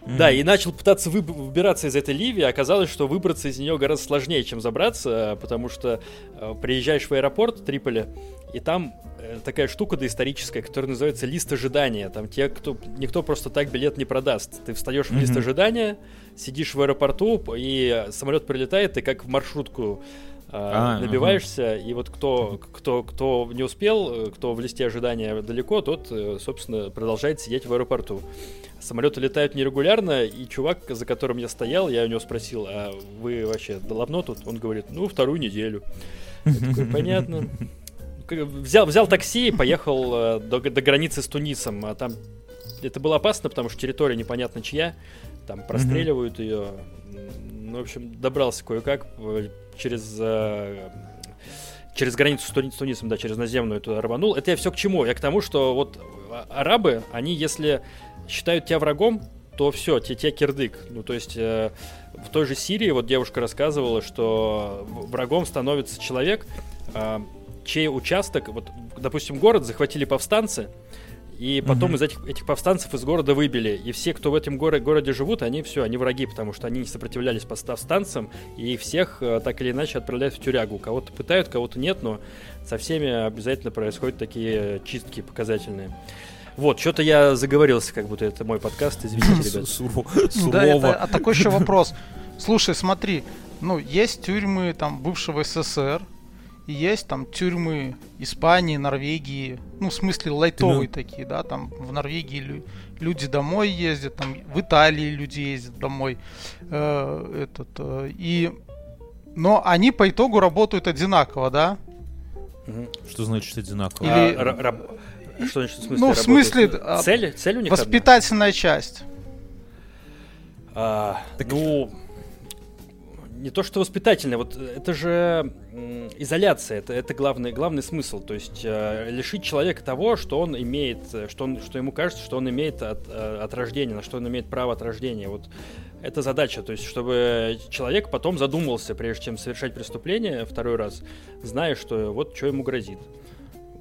Mm-hmm. Да, и начал пытаться вы- выбираться из этой Ливии. Оказалось, что выбраться из нее гораздо сложнее, чем забраться, потому что э, приезжаешь в аэропорт Триполи, и там э, такая штука доисторическая, которая называется лист ожидания. Там те, кто никто просто так билет не продаст. Ты встаешь в лист mm-hmm. ожидания, сидишь в аэропорту, и самолет прилетает, ты как в маршрутку а, набиваешься, ага. и вот кто, кто, кто не успел, кто в листе ожидания далеко, тот, э, собственно, продолжает сидеть в аэропорту. Самолеты летают нерегулярно, и чувак, за которым я стоял, я у него спросил, а вы вообще давно тут? Он говорит, ну, вторую неделю. Я такой, понятно. Взял, взял такси и поехал э, до, до границы с Тунисом. А там это было опасно, потому что территория непонятно чья. Там простреливают ее. Ну, в общем, добрался кое-как э, через э, через границу с Тунисом, да, через наземную туда рванул. Это я все к чему? Я к тому, что вот а, арабы, они если считают тебя врагом, то все, тебе, тебе кирдык. Ну, то есть э, в той же Сирии вот девушка рассказывала, что врагом становится человек, э, чей участок, вот, допустим, город захватили повстанцы, и потом угу. из этих, этих повстанцев из города выбили. И все, кто в этом горо- городе живут, они все, они враги, потому что они не сопротивлялись повстанцам, и всех э, так или иначе отправляют в тюрягу. Кого-то пытают, кого-то нет, но со всеми обязательно происходят такие чистки показательные. Вот, что-то я заговорился, как будто это мой подкаст, извините, ребят. Сурово. Да, это, а такой еще вопрос. Слушай, смотри, ну, есть тюрьмы там бывшего СССР, есть там тюрьмы Испании, Норвегии, ну, в смысле, лайтовые ну... такие, да, там в Норвегии лю- люди домой ездят, там в Италии люди ездят домой. Э, этот, э, и... Но они по итогу работают одинаково, да? Что значит одинаково? Или... А, Что значит в смысле Ну, в смысле... А, цель, цель у них Воспитательная одна? часть. А, так... Ну, не то что воспитательное, вот это же изоляция, это, это главный, главный смысл. То есть э, лишить человека того, что он имеет, что, он, что ему кажется, что он имеет от, э, от рождения, на что он имеет право от рождения. Вот это задача, то есть чтобы человек потом задумался, прежде чем совершать преступление второй раз, зная, что вот что ему грозит.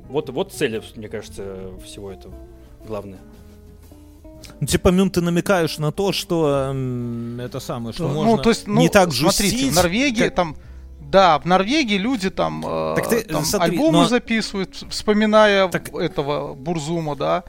Вот, вот цель, мне кажется, всего этого главное. Ну, типа, Мюн, ты намекаешь на то, что э, это самое, что ну, можно то есть, ну, не так смотрите, жестить. в Норвегии как... там да, в Норвегии люди там, э, так ты, там смотри, альбомы но... записывают, вспоминая так... этого Бурзума, да.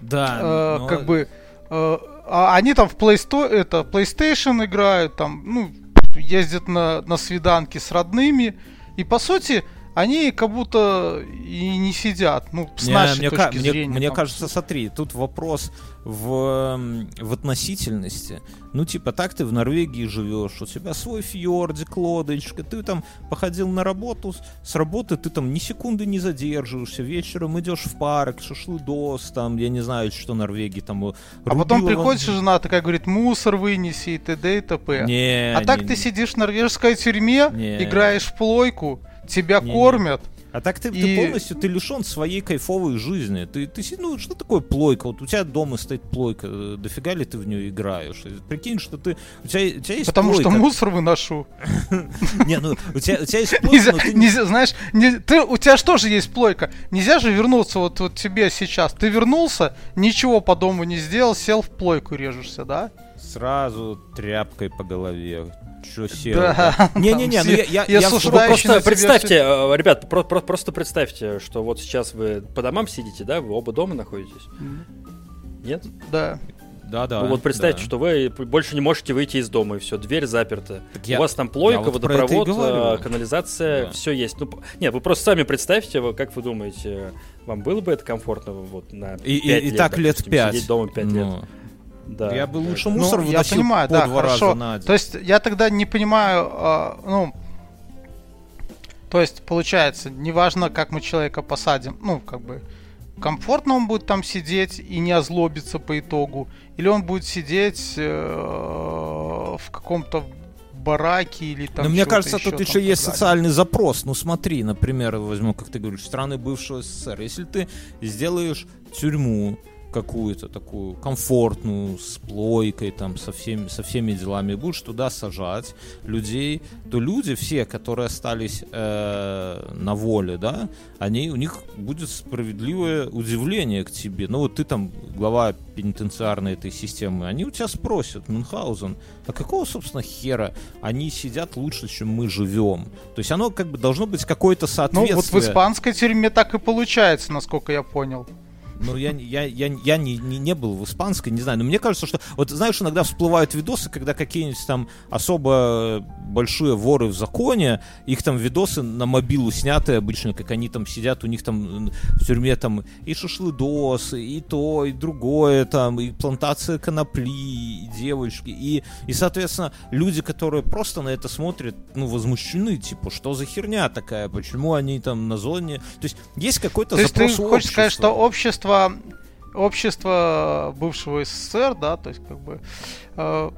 Да. Э, но... Как бы, э, а они там в Playsto- это, PlayStation играют, там, ну, ездят на, на свиданки с родными. И по сути, они как будто и не сидят. Ну, с не, нашей мне точки мне, зрения. Мне там... кажется, смотри, тут вопрос в, в относительности. Ну, типа, так ты в Норвегии живешь, у тебя свой фьордик, лодочка, ты там походил на работу, с работы ты там ни секунды не задерживаешься, вечером идешь в парк, шашлыдос, там, я не знаю, что Норвегии там... А потом приходишь, вон... жена такая говорит, мусор вынеси и т.д. и т.п. Не, а не, так не. ты сидишь в норвежской тюрьме, не. играешь в плойку, тебя не, кормят, а так ты, и... ты полностью ты лишен своей кайфовой жизни. Ты, ты, ну, что такое плойка? Вот у тебя дома стоит плойка. Э, дофига ли ты в нее играешь? Прикинь, что ты... У тебя, у тебя есть Потому плойка. что мусор выношу. Не, ну, у тебя, у тебя есть плойка, знаешь, ты, у тебя же тоже есть плойка. Нельзя же вернуться вот, вот тебе сейчас. Ты вернулся, ничего по дому не сделал, сел в плойку режешься, да? Сразу тряпкой по голове что Да. Не-не-не, ну я, я, я, просто представьте, э, ребят, про, про, просто представьте, что вот сейчас вы по домам сидите, да, вы оба дома находитесь. Нет? Да. Да, да. Ну вот представьте, да. что вы больше не можете выйти из дома, и все, дверь заперта. Я, У вас там плойка, вот водопровод, э, канализация, да. все есть. Ну, нет, вы просто сами представьте, как вы думаете, вам было бы это комфортно вот на и, 5 и, лет, и так допустим, лет 5. сидеть дома 5 ну. лет? Да. Я бы лучше мусор ну, я понимаю, по да, два хорошо. раза на день. То есть я тогда не понимаю, э, ну, то есть получается, неважно, как мы человека посадим, ну, как бы, комфортно он будет там сидеть и не озлобиться по итогу, или он будет сидеть э, в каком-то бараке или там. Но мне кажется, еще, тут еще есть социальный запрос. Ну смотри, например, возьму, как ты говоришь, страны бывшего СССР. Если ты сделаешь тюрьму, какую-то такую комфортную, с плойкой, там, со всеми, со всеми делами, будешь туда сажать людей, то люди все, которые остались э, на воле, да, они, у них будет справедливое удивление к тебе. Ну вот ты там глава пенитенциарной этой системы, они у тебя спросят, Мюнхгаузен, а какого, собственно, хера они сидят лучше, чем мы живем? То есть оно как бы должно быть какое-то соответствие. Ну вот в испанской тюрьме так и получается, насколько я понял. Ну, я, я, я, я не, не, не был в испанской, не знаю. Но мне кажется, что... Вот знаешь, иногда всплывают видосы, когда какие-нибудь там особо большие воры в законе, их там видосы на мобилу сняты обычно, как они там сидят, у них там в тюрьме там и шашлыдосы, и то, и другое там, и плантация конопли, и девочки, и, и соответственно, люди, которые просто на это смотрят, ну, возмущены, типа, что за херня такая, почему они там на зоне... То есть есть какой-то запрос есть ты хочешь общества. сказать, что общество общество, общество бывшего СССР, да, то есть как бы э,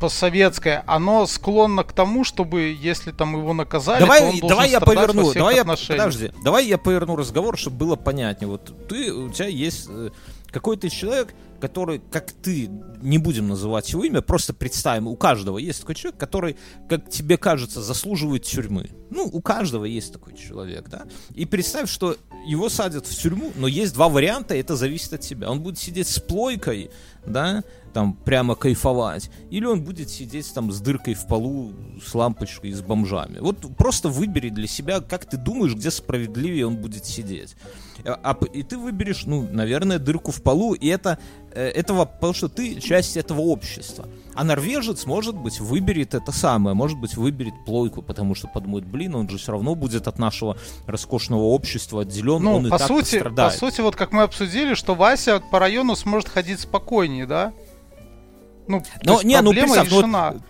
постсоветское, оно склонно к тому, чтобы если там его наказали, давай, то он давай я поверну, давай я, подожди, давай я поверну разговор, чтобы было понятнее. Вот ты, у тебя есть э, какой-то человек, который, как ты, не будем называть его имя, просто представим, у каждого есть такой человек, который, как тебе кажется, заслуживает тюрьмы. Ну, у каждого есть такой человек, да? И представь, что его садят в тюрьму, но есть два варианта, и это зависит от тебя. Он будет сидеть с плойкой, да, там прямо кайфовать, или он будет сидеть там с дыркой в полу, с лампочкой с бомжами. Вот просто выбери для себя, как ты думаешь, где справедливее он будет сидеть. А, а и ты выберешь, ну, наверное, дырку в полу, и это этого, потому что ты часть этого общества. А норвежец, может быть, выберет это самое, может быть, выберет плойку, потому что подумает, блин, он же все равно будет от нашего роскошного общества отделен, Ну, он и по так сути, по пострадает. сути, вот как мы обсудили, что Вася по району сможет ходить спокойнее, да? Ну, Но, не, ну, проблема ну, вот решена.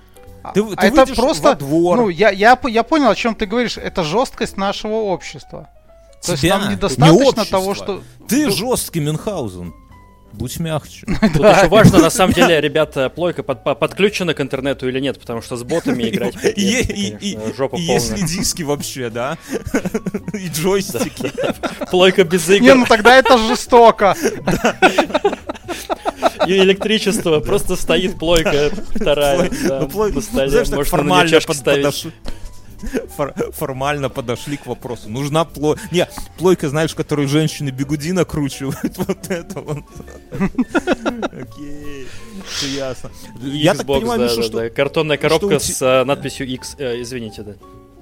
А- ты- а ты это просто, во двор. ну, я, я, я понял, о чем ты говоришь. Это жесткость нашего общества. То есть Тебя, нам не недостаточно общество. того, что... Ты Ну, жесткий Мюнхгаузен. Будь мягче. Тут еще важно, на самом деле, ребята, плойка под- по- подключена к интернету или нет, потому что с ботами играть жопа полная. если диски вообще, да? И джойстики. Плойка без Не, игр ну тогда это жестоко. и электричество, просто стоит плойка вторая да, Ну, на столе, можно на нее под- ставить. Формально подошли к вопросу. Нужна плойка. Не, плойка, знаешь, которую женщины бигуди накручивают. Вот это вот. Окей. Все ясно. Я так Xbox, понимаю, что. Картонная коробка с э, надписью X. э, Извините, да.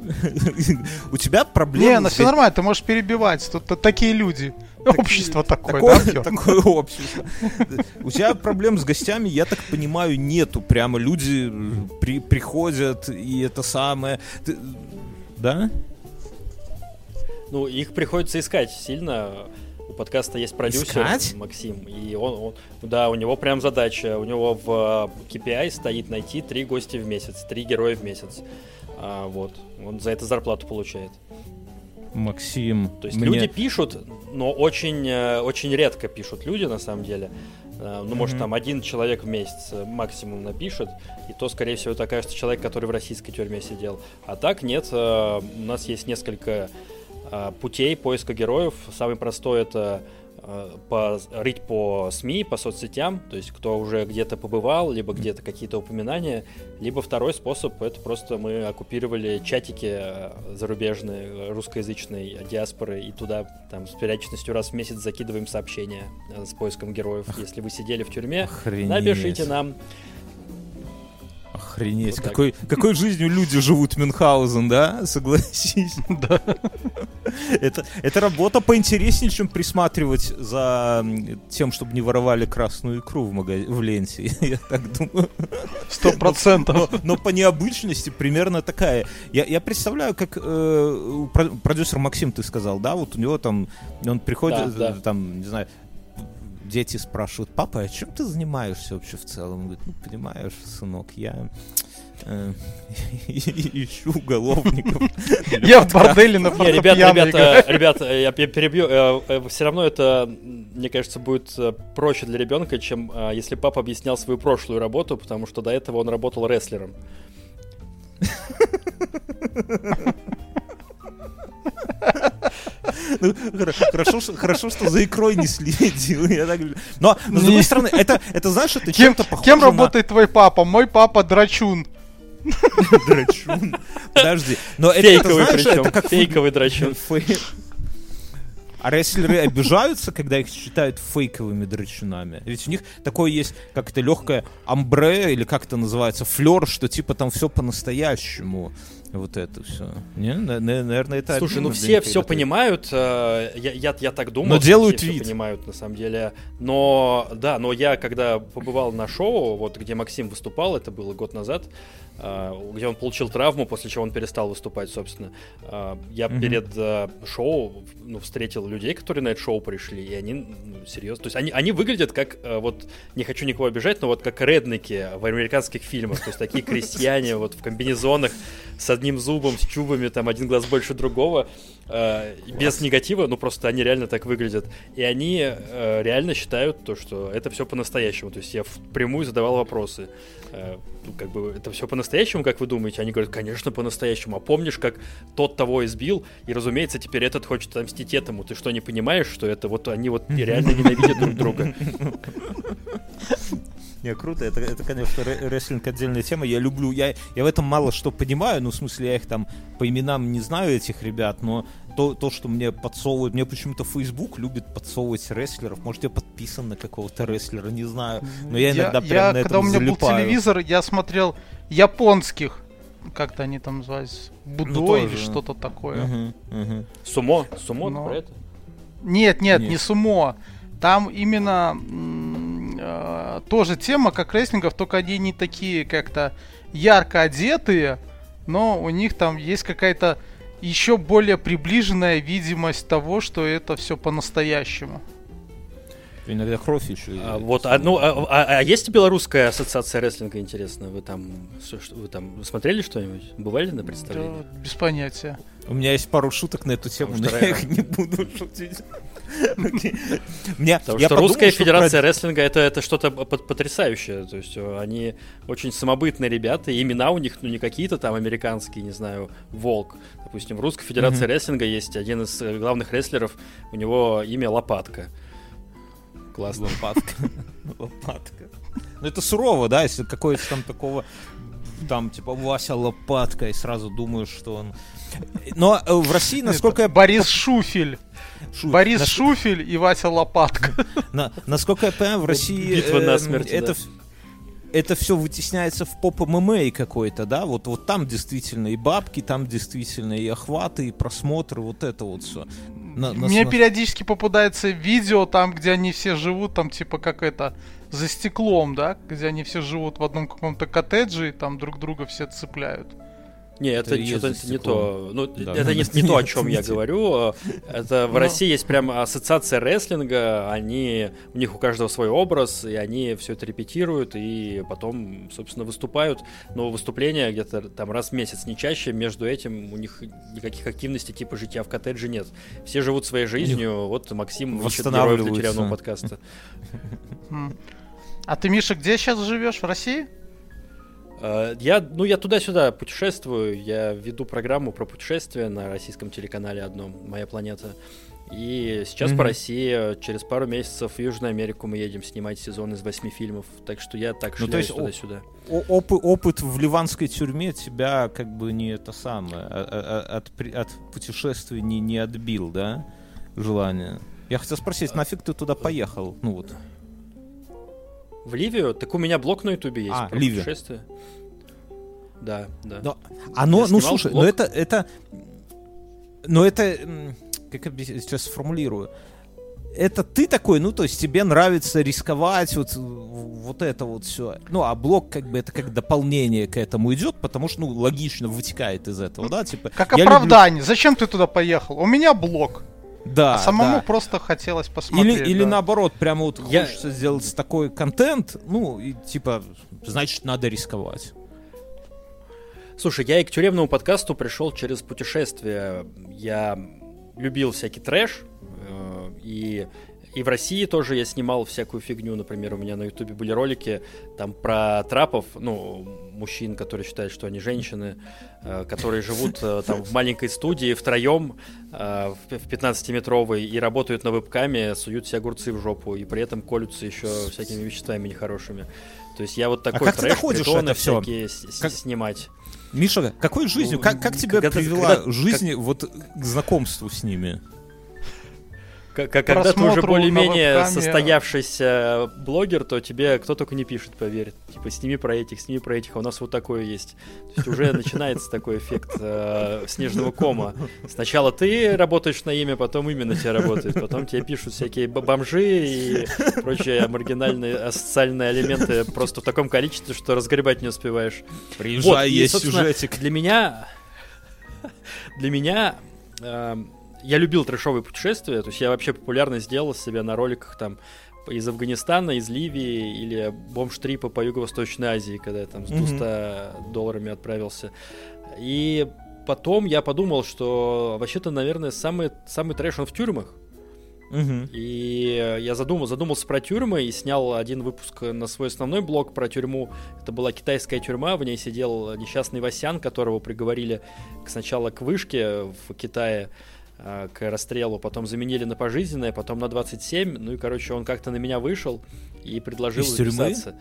у тебя проблемы... Не, ну все нормально, ты можешь перебивать. Тут такие люди. Общество такое, Такое, да, такое общество. У тебя проблем с гостями, я так понимаю, нету. Прямо люди при- приходят, и это самое... Ты- Да? Ну, их приходится искать сильно. У подкаста есть продюсер Искать? Максим, и он, он- да, у него прям задача, у него в э, KPI стоит найти три гостя в месяц, три героя в месяц. А, вот, он за это зарплату получает. Максим, То есть мне- люди пишут, но очень, э, очень редко пишут люди на самом деле. Э, Ну, может, Мгм. там один человек в месяц э, максимум напишет, и то, скорее всего, это окажется человек, который в российской тюрьме сидел. А так нет, у нас есть несколько путей поиска героев. Самый простой это порыть по СМИ, по соцсетям, то есть кто уже где-то побывал, либо где-то какие-то упоминания, либо второй способ это просто мы оккупировали чатики э, зарубежные, э, русскоязычной диаспоры, и туда там с периодичностью раз в месяц закидываем сообщения э, с поиском героев. Если вы сидели в тюрьме, Охренеть. напишите нам. Охренеть. Вот так. какой, какой жизнью люди живут Мюнхгаузен, да? Согласись. Да. Это, это работа поинтереснее, чем присматривать за тем, чтобы не воровали красную икру в, мага- в ленте. Я так думаю. Сто процентов. Но, но по необычности примерно такая. Я, я представляю, как э, продюсер Максим, ты сказал, да, вот у него там, он приходит, Да, да. э, там, не знаю, дети спрашивают, папа, а чем ты занимаешься вообще в целом? Он говорит, ну, понимаешь, сынок, я э, ищу уголовников. Я в борделе на ребята, ребята, ребята, я пе- перебью. Все равно это, мне кажется, будет э, проще для ребенка, чем э, если папа объяснял свою прошлую работу, потому что до этого он работал рестлером. Ну, хоро- хорошо, что- хорошо, что за икрой не следил. я так говорю. Но, но с другой стороны, это, это знаешь, это Кем, чем-то похоже кем на работает твой папа? Мой папа драчун. драчун. Подожди. Но это, это, Фейковый знаешь, причем. это как Фейковый драчун. А рестлеры обижаются, когда их считают фейковыми драчунами? Ведь у них такое есть, как это легкое амбре, или как это называется, флер, что типа там все по-настоящему. Вот это все. Не, на- на- наверное, это Слушай, ну все все ты- понимают, э, я, я, я так думал, Но делают все вид. понимают на самом деле. Но да, но я когда побывал на шоу, вот где Максим выступал, это было год назад, э, где он получил травму, после чего он перестал выступать, собственно. э, Я Мгм. перед шоу ну, встретил людей, которые на это шоу пришли, и они ну, серьезно, то есть они, они выглядят как вот не хочу никого обижать, но вот как редники в американских фильмах, то есть такие крестьяне вот в комбинезонах с одним зубом, с чубами, там один глаз больше другого, э, без негатива, ну просто они реально так выглядят. И они э, реально считают то, что это все по-настоящему. То есть я впрямую задавал вопросы. Э, ну, как бы это все по-настоящему, как вы думаете? Они говорят, конечно, по-настоящему. А помнишь, как тот того избил, и, разумеется, теперь этот хочет отомстить этому. Ты что, не понимаешь, что это вот они вот реально ненавидят друг друга? Не, круто, это, это конечно, рестлинг отдельная тема. Я люблю, я, я в этом мало что понимаю, ну, в смысле, я их там по именам не знаю, этих ребят, но то, то что мне подсовывают, мне почему-то Facebook любит подсовывать рестлеров. Может, я подписан на какого-то рестлера, не знаю. Но я иногда прям я, на когда этом у меня был залипаю. телевизор, я смотрел японских, как-то они там назывались, Будой или тоже. что-то такое. Мгм, мгм. Сумо? Сумо Но- про это? Нет, нет, Нет. не сумо. Там именно м, э, тоже тема, как рестлингов, только они не такие как-то ярко одетые, но у них там есть какая-то еще более приближенная видимость того, что это все по-настоящему. Иногда кровь еще. А, вот, а, ну, а, а, а есть белорусская ассоциация рестлинга, интересно? Вы там, что, вы там смотрели что-нибудь? Бывали на представлении? Да, без понятия. У меня есть пару шуток на эту тему, но я их не буду шутить. Мне, Потому что Русская Федерация Рестлинга это, это что-то потрясающее. То есть э, они очень самобытные ребята, и имена у них, ну, не какие-то там американские, не знаю, Волк. Допустим, в Русской Федерации Рестлинга есть один из э, главных рестлеров, у него имя Лопатка. Классно. Лопатка. Лопатка. Ну это сурово, да, если какой-то там такого там, типа, Вася Лопатка, и сразу думаешь, что он... Но э, в России, насколько я... Борис Шуфель. Шу... Борис Нас... Шуфель и Вася Лопатка. На... Насколько я понимаю, в России... Битва на смерть, это... Да это все вытесняется в поп ММА какой-то, да, вот, вот там действительно и бабки, там действительно и охваты, и просмотры, вот это вот все. На, на, Мне на... периодически попадается видео там, где они все живут, там типа как это, за стеклом, да, где они все живут в одном каком-то коттедже и там друг друга все цепляют. Не, это, это что-то не то. Ну, да. это не, не то, о чем я говорю. Это в Но... России есть прям ассоциация рестлинга. Они, у них у каждого свой образ, и они все это репетируют, и потом, собственно, выступают. Но выступления где-то там раз в месяц, не чаще. Между этим у них никаких активностей типа житья в коттедже нет. Все живут своей жизнью. Вот Максим ищет героев для тюремного подкаста. А ты, Миша, где сейчас живешь? В России? Э, я, ну, я туда-сюда путешествую, я веду программу про путешествия на российском телеканале одном «Моя планета». И сейчас mm-hmm. по России через пару месяцев в Южную Америку мы едем снимать сезон из восьми фильмов. Так что я так ну, то есть туда-сюда. Опыт, опыт в ливанской тюрьме тебя как бы не это самое, а, а, а, от, от путешествий не, не отбил, да? Желание. Я хотел спросить, нафиг ты туда поехал? Ну вот. В Ливию? Так у меня блог на Ютубе есть. А, Ливия. Путешествие. Да, да. Но оно, ну слушай, блог. но это, это, но это, как я сейчас сформулирую, это ты такой, ну, то есть тебе нравится рисковать, вот, вот это вот все. Ну, а блог, как бы, это как дополнение к этому идет, потому что, ну, логично вытекает из этого, да, типа... Как оправдание. Люблю... Зачем ты туда поехал? У меня блог. Да. А самому да. просто хотелось посмотреть. Или, да. или наоборот, прямо вот Я... хочется сделать такой контент, ну, и типа, значит, надо рисковать. Слушай, я и к тюремному подкасту пришел через путешествие. Я любил всякий трэш, э, и и в России тоже я снимал всякую фигню. Например, у меня на Ютубе были ролики там про трапов, ну, мужчин, которые считают, что они женщины, э, которые живут э, там в маленькой студии втроем э, в 15-метровой и работают на вебкаме, суют себе огурцы в жопу и при этом колются еще всякими веществами нехорошими. То есть я вот а такой а как трэш, ты это все? как... снимать. Миша, какой жизнью? Ну, как, как тебя привела когда, жизнь как... вот к знакомству с ними? Когда ты уже более-менее состоявшийся блогер, то тебе кто только не пишет, поверь. Типа, сними про этих, сними про этих, а у нас вот такое есть. То есть уже начинается такой эффект э, снежного кома. Сначала ты работаешь на имя, потом имя на тебя работает, потом тебе пишут всякие бомжи и прочие маргинальные социальные элементы просто в таком количестве, что разгребать не успеваешь. Приезжай, вот, есть и, сюжетик. Для меня... Для меня... Э, я любил трэшовые путешествия, то есть я вообще популярно сделал себя на роликах там из Афганистана, из Ливии или бомж-трипа по Юго-Восточной Азии, когда я там с 200 mm-hmm. долларами отправился. И потом я подумал, что вообще-то, наверное, самый, самый трэш он в тюрьмах. Угу. И я задумал, задумался про тюрьмы и снял один выпуск на свой основной блог про тюрьму. Это была китайская тюрьма, в ней сидел несчастный Васян, которого приговорили сначала к вышке в Китае, к расстрелу, потом заменили на пожизненное, потом на 27, ну и, короче, он как-то на меня вышел и предложил Из записаться.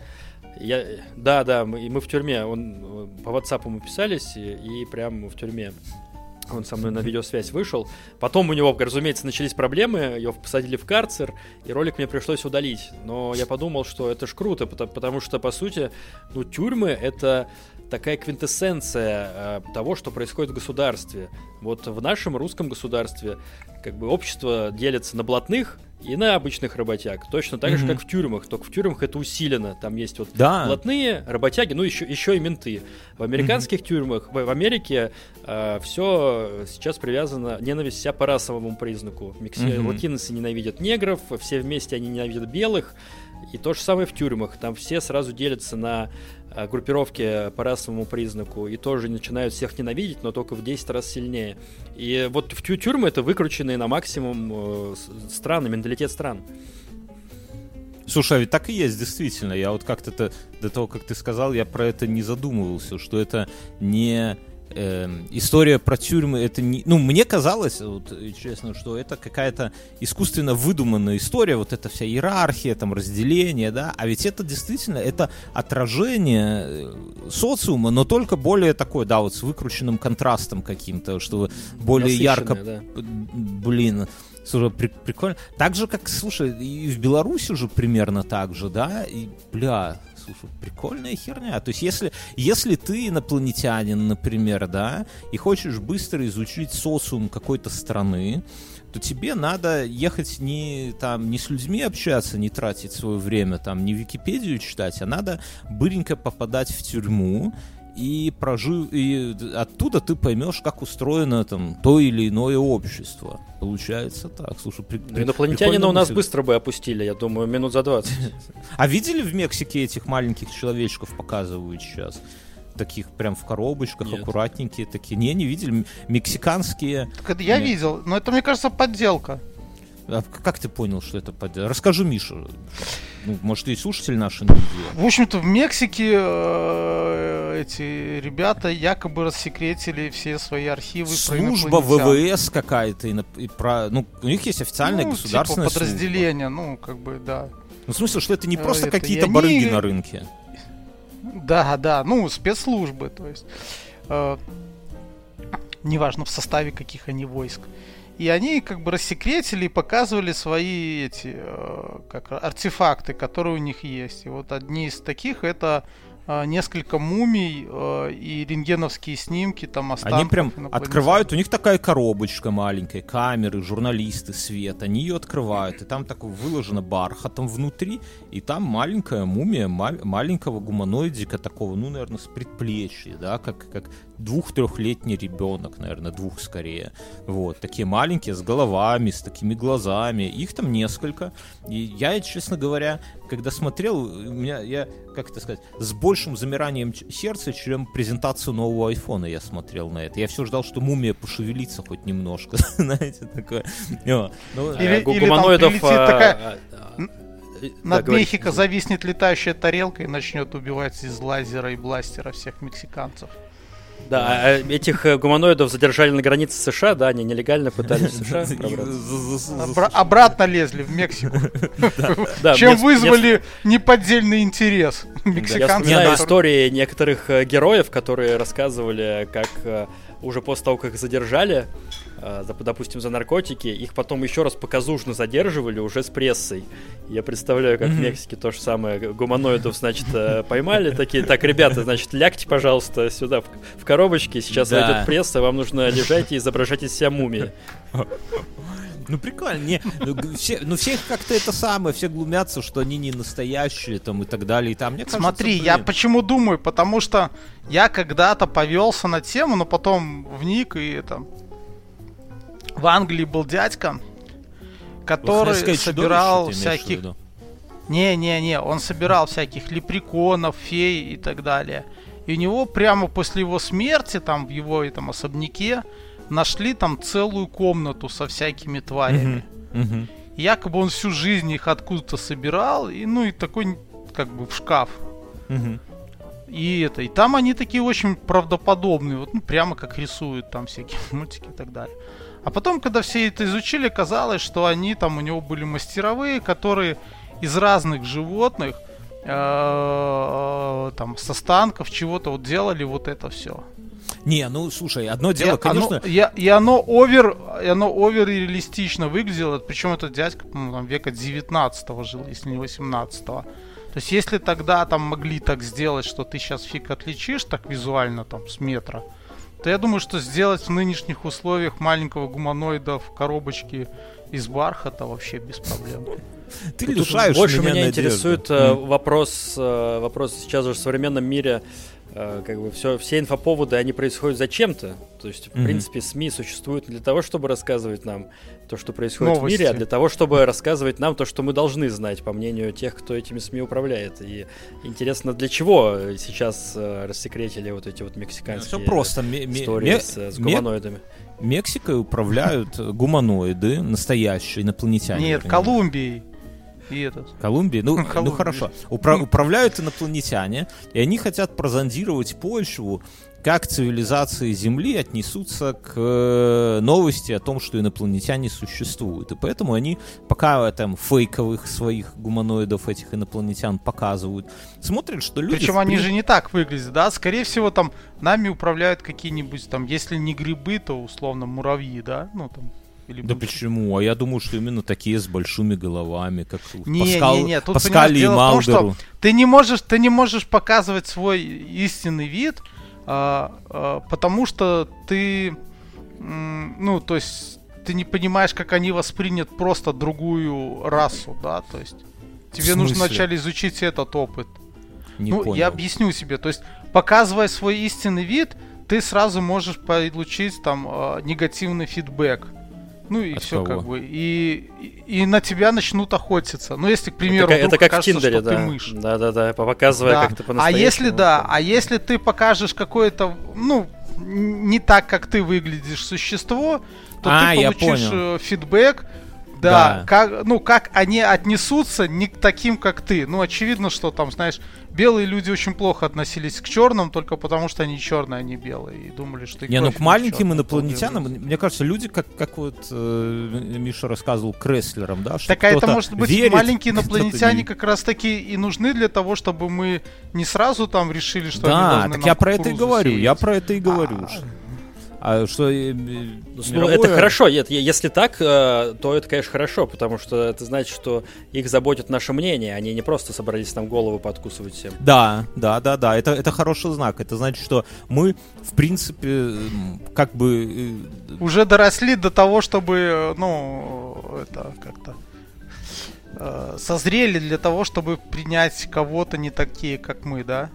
Я, да, да, мы, и мы в тюрьме, он э, по WhatsApp мы писались, и, и прям в тюрьме он со мной на видеосвязь вышел. Потом у него, разумеется, начались проблемы, его посадили в карцер, и ролик мне пришлось удалить. Но я подумал, что это ж круто, потому, потому что, по сути, ну, тюрьмы — это такая квинтэссенция э, того, что происходит в государстве. Вот в нашем русском государстве как бы общество делится на блатных и на обычных работяг. Точно так mm-hmm. же, как в тюрьмах. Только в тюрьмах это усилено. Там есть вот да. блатные, работяги, ну еще, еще и менты. В американских mm-hmm. тюрьмах, в, в Америке э, все сейчас привязано, ненависть вся по расовому признаку. Микси... Mm-hmm. Латиносы ненавидят негров, все вместе они ненавидят белых. И то же самое в тюрьмах. Там все сразу делятся на Э, группировки по расовому признаку и тоже начинают всех ненавидеть, но только в 10 раз сильнее. И вот в тюрьмы это выкрученные на максимум э, страны, менталитет стран. Слушай, а ведь так и есть, действительно. Я вот как-то до того, как ты сказал, я про это не задумывался, что это не э, история про тюрьмы, это не... Ну, мне казалось, вот, честно, что это какая-то искусственно выдуманная история, вот эта вся иерархия, там, разделение, да, а ведь это действительно, это отражение э, социума, но только более такое, да, вот с выкрученным контрастом каким-то, что более ярко... Да. Блин, Слушай, при, прикольно. Так же, как, слушай, и в Беларуси уже примерно так же, да? И, бля, слушай, прикольная херня. То есть, если, если ты инопланетянин, например, да, и хочешь быстро изучить социум какой-то страны, то тебе надо ехать не, там, не с людьми общаться, не тратить свое время, там, не Википедию читать, а надо быренько попадать в тюрьму, и прожив, и оттуда ты поймешь, как устроено там то или иное общество. Получается так. Слушай, при, ну, инопланетянина у нас быстро бы опустили, я думаю, минут за 20. А видели в Мексике этих маленьких человечков показывают сейчас? таких прям в коробочках, Нет. аккуратненькие такие. Не, не видели. Мексиканские. Так это я Нет. видел, но это, мне кажется, подделка. А как ты понял, что это подделка? Расскажи, Миша. Ну, может, и слушатели наши не В общем-то, в Мексике э, эти ребята якобы рассекретили все свои архивы. Служба ВВС какая-то. И, и про, ну, у них есть официальное ну, государственное типа подразделение, служба. ну, как бы, да. Ну, в смысле, что это не просто это какие-то они... барыги на рынке. Да, да, ну, спецслужбы, то есть. Э, неважно, в составе каких они войск. И они как бы рассекретили и показывали свои эти э, как артефакты, которые у них есть. И вот одни из таких это э, несколько мумий э, и рентгеновские снимки там останков. Они прям открывают, у них такая коробочка маленькая, камеры, журналисты, свет, они ее открывают, и там такое выложено бархатом внутри, и там маленькая мумия ма- маленького гуманоидика такого, ну, наверное, с предплечья, да, как, как двух-трехлетний ребенок, наверное, двух скорее. Вот, такие маленькие, с головами, с такими глазами. Их там несколько. И я, честно говоря, когда смотрел, у меня, я, как это сказать, с большим замиранием сердца, чем презентацию нового айфона я смотрел на это. Я все ждал, что мумия пошевелится хоть немножко, знаете, такое. Ну, или, гуманоидов... такая... Над да, Мехико зависнет летающая тарелка и начнет убивать из лазера и бластера всех мексиканцев. Да, а этих э, гуманоидов задержали на границе США, да, они нелегально пытались в США Обратно лезли в Мексику. Чем вызвали неподдельный интерес мексиканцев. Я знаю истории некоторых э, героев, которые рассказывали, как э, уже после того, как их задержали, э, допустим, за наркотики, их потом еще раз показушно задерживали уже с прессой. Я представляю, как mm-hmm. в Мексике то же самое. Гуманоидов, значит, э, поймали такие. Так, ребята, значит, лягте, пожалуйста, сюда, в, в коробочке. Сейчас да. войдет пресса, вам нужно лежать и изображать из себя мумии. Ну прикольно, не, ну, все, ну всех как-то это самое, все глумятся, что они не настоящие там и так далее. И там, мне кажется, Смотри, блин. я почему думаю, потому что я когда-то повелся на тему, но потом вник и это... В Англии был дядька, который собирал всяких... Не-не-не, он собирал всяких лепреконов, фей и так далее. И у него прямо после его смерти, там, в его этом особняке, нашли там целую комнату со всякими тварями. Якобы он всю жизнь их откуда-то собирал, и ну и такой как бы в шкаф. И это, и там они такие очень правдоподобные, вот ну прямо как рисуют там всякие мультики и так далее. А потом, когда все это изучили, казалось, что они там у него были мастеровые, которые из разных животных, э, там, с останков чего-то вот делали вот это все. Не, ну слушай, одно дело, и конечно. Оно, я, и оно овер, и оно овер реалистично выглядело. Причем этот дядька, ну, там, века 19 жил, если не 18 -го. То есть если тогда там могли так сделать, что ты сейчас фиг отличишь так визуально там с метра, то я думаю, что сделать в нынешних условиях маленького гуманоида в коробочке из бархата вообще без проблем. Ты лишаешь больше меня интересует э, вопрос, э, вопрос сейчас уже в современном мире, как бы все, все инфоповоды, они происходят зачем-то. То есть, в Мгм. принципе, СМИ существуют не для того, чтобы рассказывать нам то, что происходит в Новости. мире, а для того, чтобы рассказывать нам то, что мы должны знать, по мнению тех, кто этими СМИ управляет. И интересно, для чего сейчас э, рассекретили вот эти вот мексиканские Все просто. Истории ме- с, с гуманоидами? Мексикой управляют гуманоиды, настоящие инопланетяне. Нет. Колумбией. И этот. Колумбии, ну, ну Колумбия. хорошо. Упра- управляют инопланетяне, и они хотят прозондировать почву, как цивилизации Земли отнесутся к э, новости о том, что инопланетяне существуют. И поэтому они, пока там фейковых своих гуманоидов, этих инопланетян показывают, смотрят, что люди... Причем в они при- же не так выглядят, да? Скорее всего, там нами управляют какие-нибудь там, если не грибы, то условно муравьи, да? Ну там. Или Да б- почему? А я думаю, что именно такие с большими головами, как Не, Паскал- не, не, тут, Паскали и в том, Малдеру. Ты не можешь, ты не можешь показывать свой истинный вид, а, а, потому что ты, ну, то есть, ты не понимаешь, как они воспринят просто другую расу, да, то есть. Тебе нужно вначале изучить этот опыт. Не ну, понял. я объясню себе. То есть, показывая свой истинный вид, ты сразу можешь получить там э, негативный фидбэк. Ну и От все кого? как бы. И, и, и на тебя начнут охотиться. Ну, если, к примеру, это, это как в окажется, Тиндере, что да. ты мышь. Да-да-да, показывая, Да. как ты А по-настоящему. если да, а если ты покажешь какое-то, ну, не так, как ты выглядишь существо, то А, ты получишь э, фидбэк, да, Да. Как, ну, как они отнесутся не к таким, как ты. Ну, очевидно, что там, знаешь, белые люди очень плохо относились к черным, только потому что они черные, а не белые. И думали, что их Не, ну к маленьким чёрная, инопланетянам, мне кажется, люди, как, как вот э, Миша рассказывал, Креслером, да, что Так а это может быть верит, маленькие инопланетяне не- как раз таки и нужны для того, чтобы мы не сразу там решили, что они Да, должны так я про это и говорю, я сеять. про это и говорю. А, А что э, э, Ну, мировое- это хорошо, нет, е- если так, э, то это, конечно, хорошо, потому что это значит, что их заботит наше мнение, они не просто собрались нам голову подкусывать всем. Да, да, да, да, это, это хороший знак. Это значит, что мы, в принципе, как бы... уже доросли до того, чтобы, ну, это как-то созрели для того, чтобы принять кого-то не такие, как мы, да?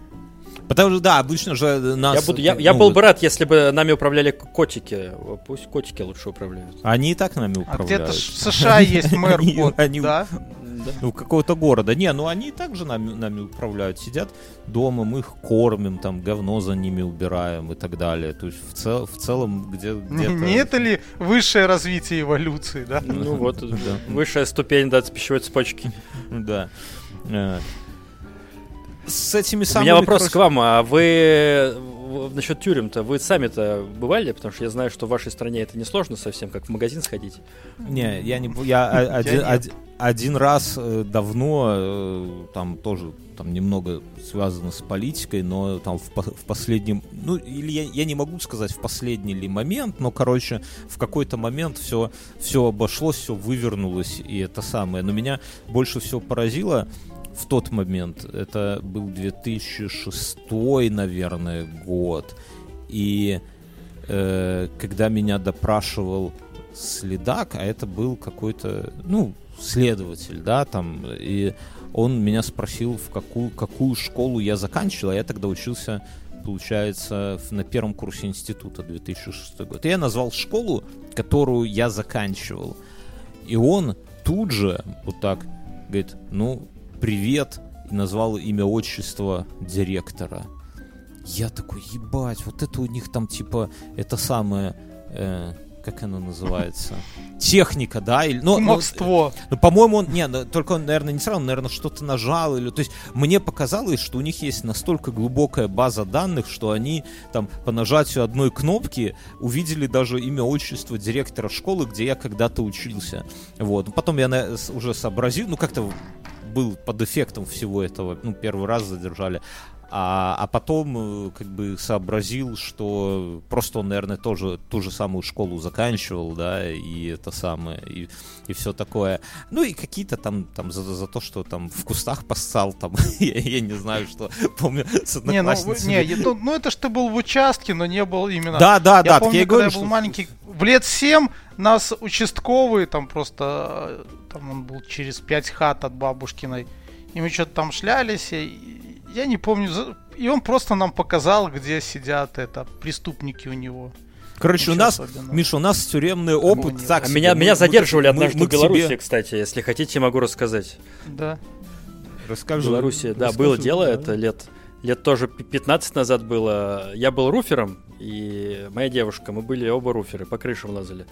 Потому что, да, обычно же нас... Я, буду, я, ну, я был бы рад, если бы нами управляли котики. Пусть котики лучше управляют. Они и так нами А управляют. где-то ж в США есть мэр Они- кот, да? Ну, какого-то города. Не, ну они и так же нами, нами управляют. Сидят дома, мы их кормим, там, говно за ними убираем и так далее. То есть в, цел- в целом где, где-то... не это ли высшее развитие эволюции, да? Ну вот, Да. высшая ступень да, пищевой цепочки. Да. С этими У самыми... меня вопрос короче, к вам, а вы насчет тюрем-то, вы сами-то бывали? Потому что я знаю, что в вашей стране это несложно совсем, как в магазин сходить. Не, я не... Я один, один- один раз э, давно, э, там тоже там немного связано с политикой, но там в, в последнем... Ну, или я, я не могу сказать в последний ли момент, но, короче, в какой-то момент все, все обошлось, все вывернулось, и это самое. Но меня больше всего поразило в тот момент, это был 2006, наверное, год, и э, когда меня допрашивал следак, а это был какой-то, ну, следователь, да, там, и он меня спросил, в какую, какую школу я заканчивал, а я тогда учился, получается, в- на первом курсе института 2006 год. И я назвал школу, которую я заканчивал. И он тут же вот так говорит, ну, привет, и назвал имя отчество директора. Я такой, ебать, вот это у них там типа, это самое, э, как оно называется? Техника, да? Или, ну, ну, Кумовство. ну, по-моему, он, не, ну, только он, наверное, не сразу, он, наверное, что-то нажал, или, то есть, мне показалось, что у них есть настолько глубокая база данных, что они там по нажатию одной кнопки увидели даже имя, отчество директора школы, где я когда-то учился. Вот. Потом я на- уже сообразил, ну, как-то был под эффектом всего этого, ну, первый раз задержали. А, а потом э, как бы сообразил, что просто он, наверное, тоже ту же самую школу заканчивал, да, и это самое, и, и все такое. Ну и какие-то там, там за, за то, что там в кустах поссал, там, я, я не знаю, что, помню, с Не, ну, не, ну, ну это ж ты был в участке, но не был именно... Да, да, я да, помню, я когда говорю, я был что- маленький, в лет 7 нас участковый, там просто, э, там он был через 5 хат от бабушкиной, и мы что-то там шлялись, и я не помню, и он просто нам показал, где сидят это преступники у него. Короче, у Ничего нас, особенного. Миша, у нас тюремный опыт нет. так А меня, Мы- меня задерживали мы- однажды мы в к тебе- Беларуси, кстати. Если хотите, могу рассказать. Да. В Расскажи. Беларуси, да, было дело, да. это лет, лет тоже пи- 15 назад было. Я был руфером, и моя девушка, мы были оба руферы, по крышам лазали.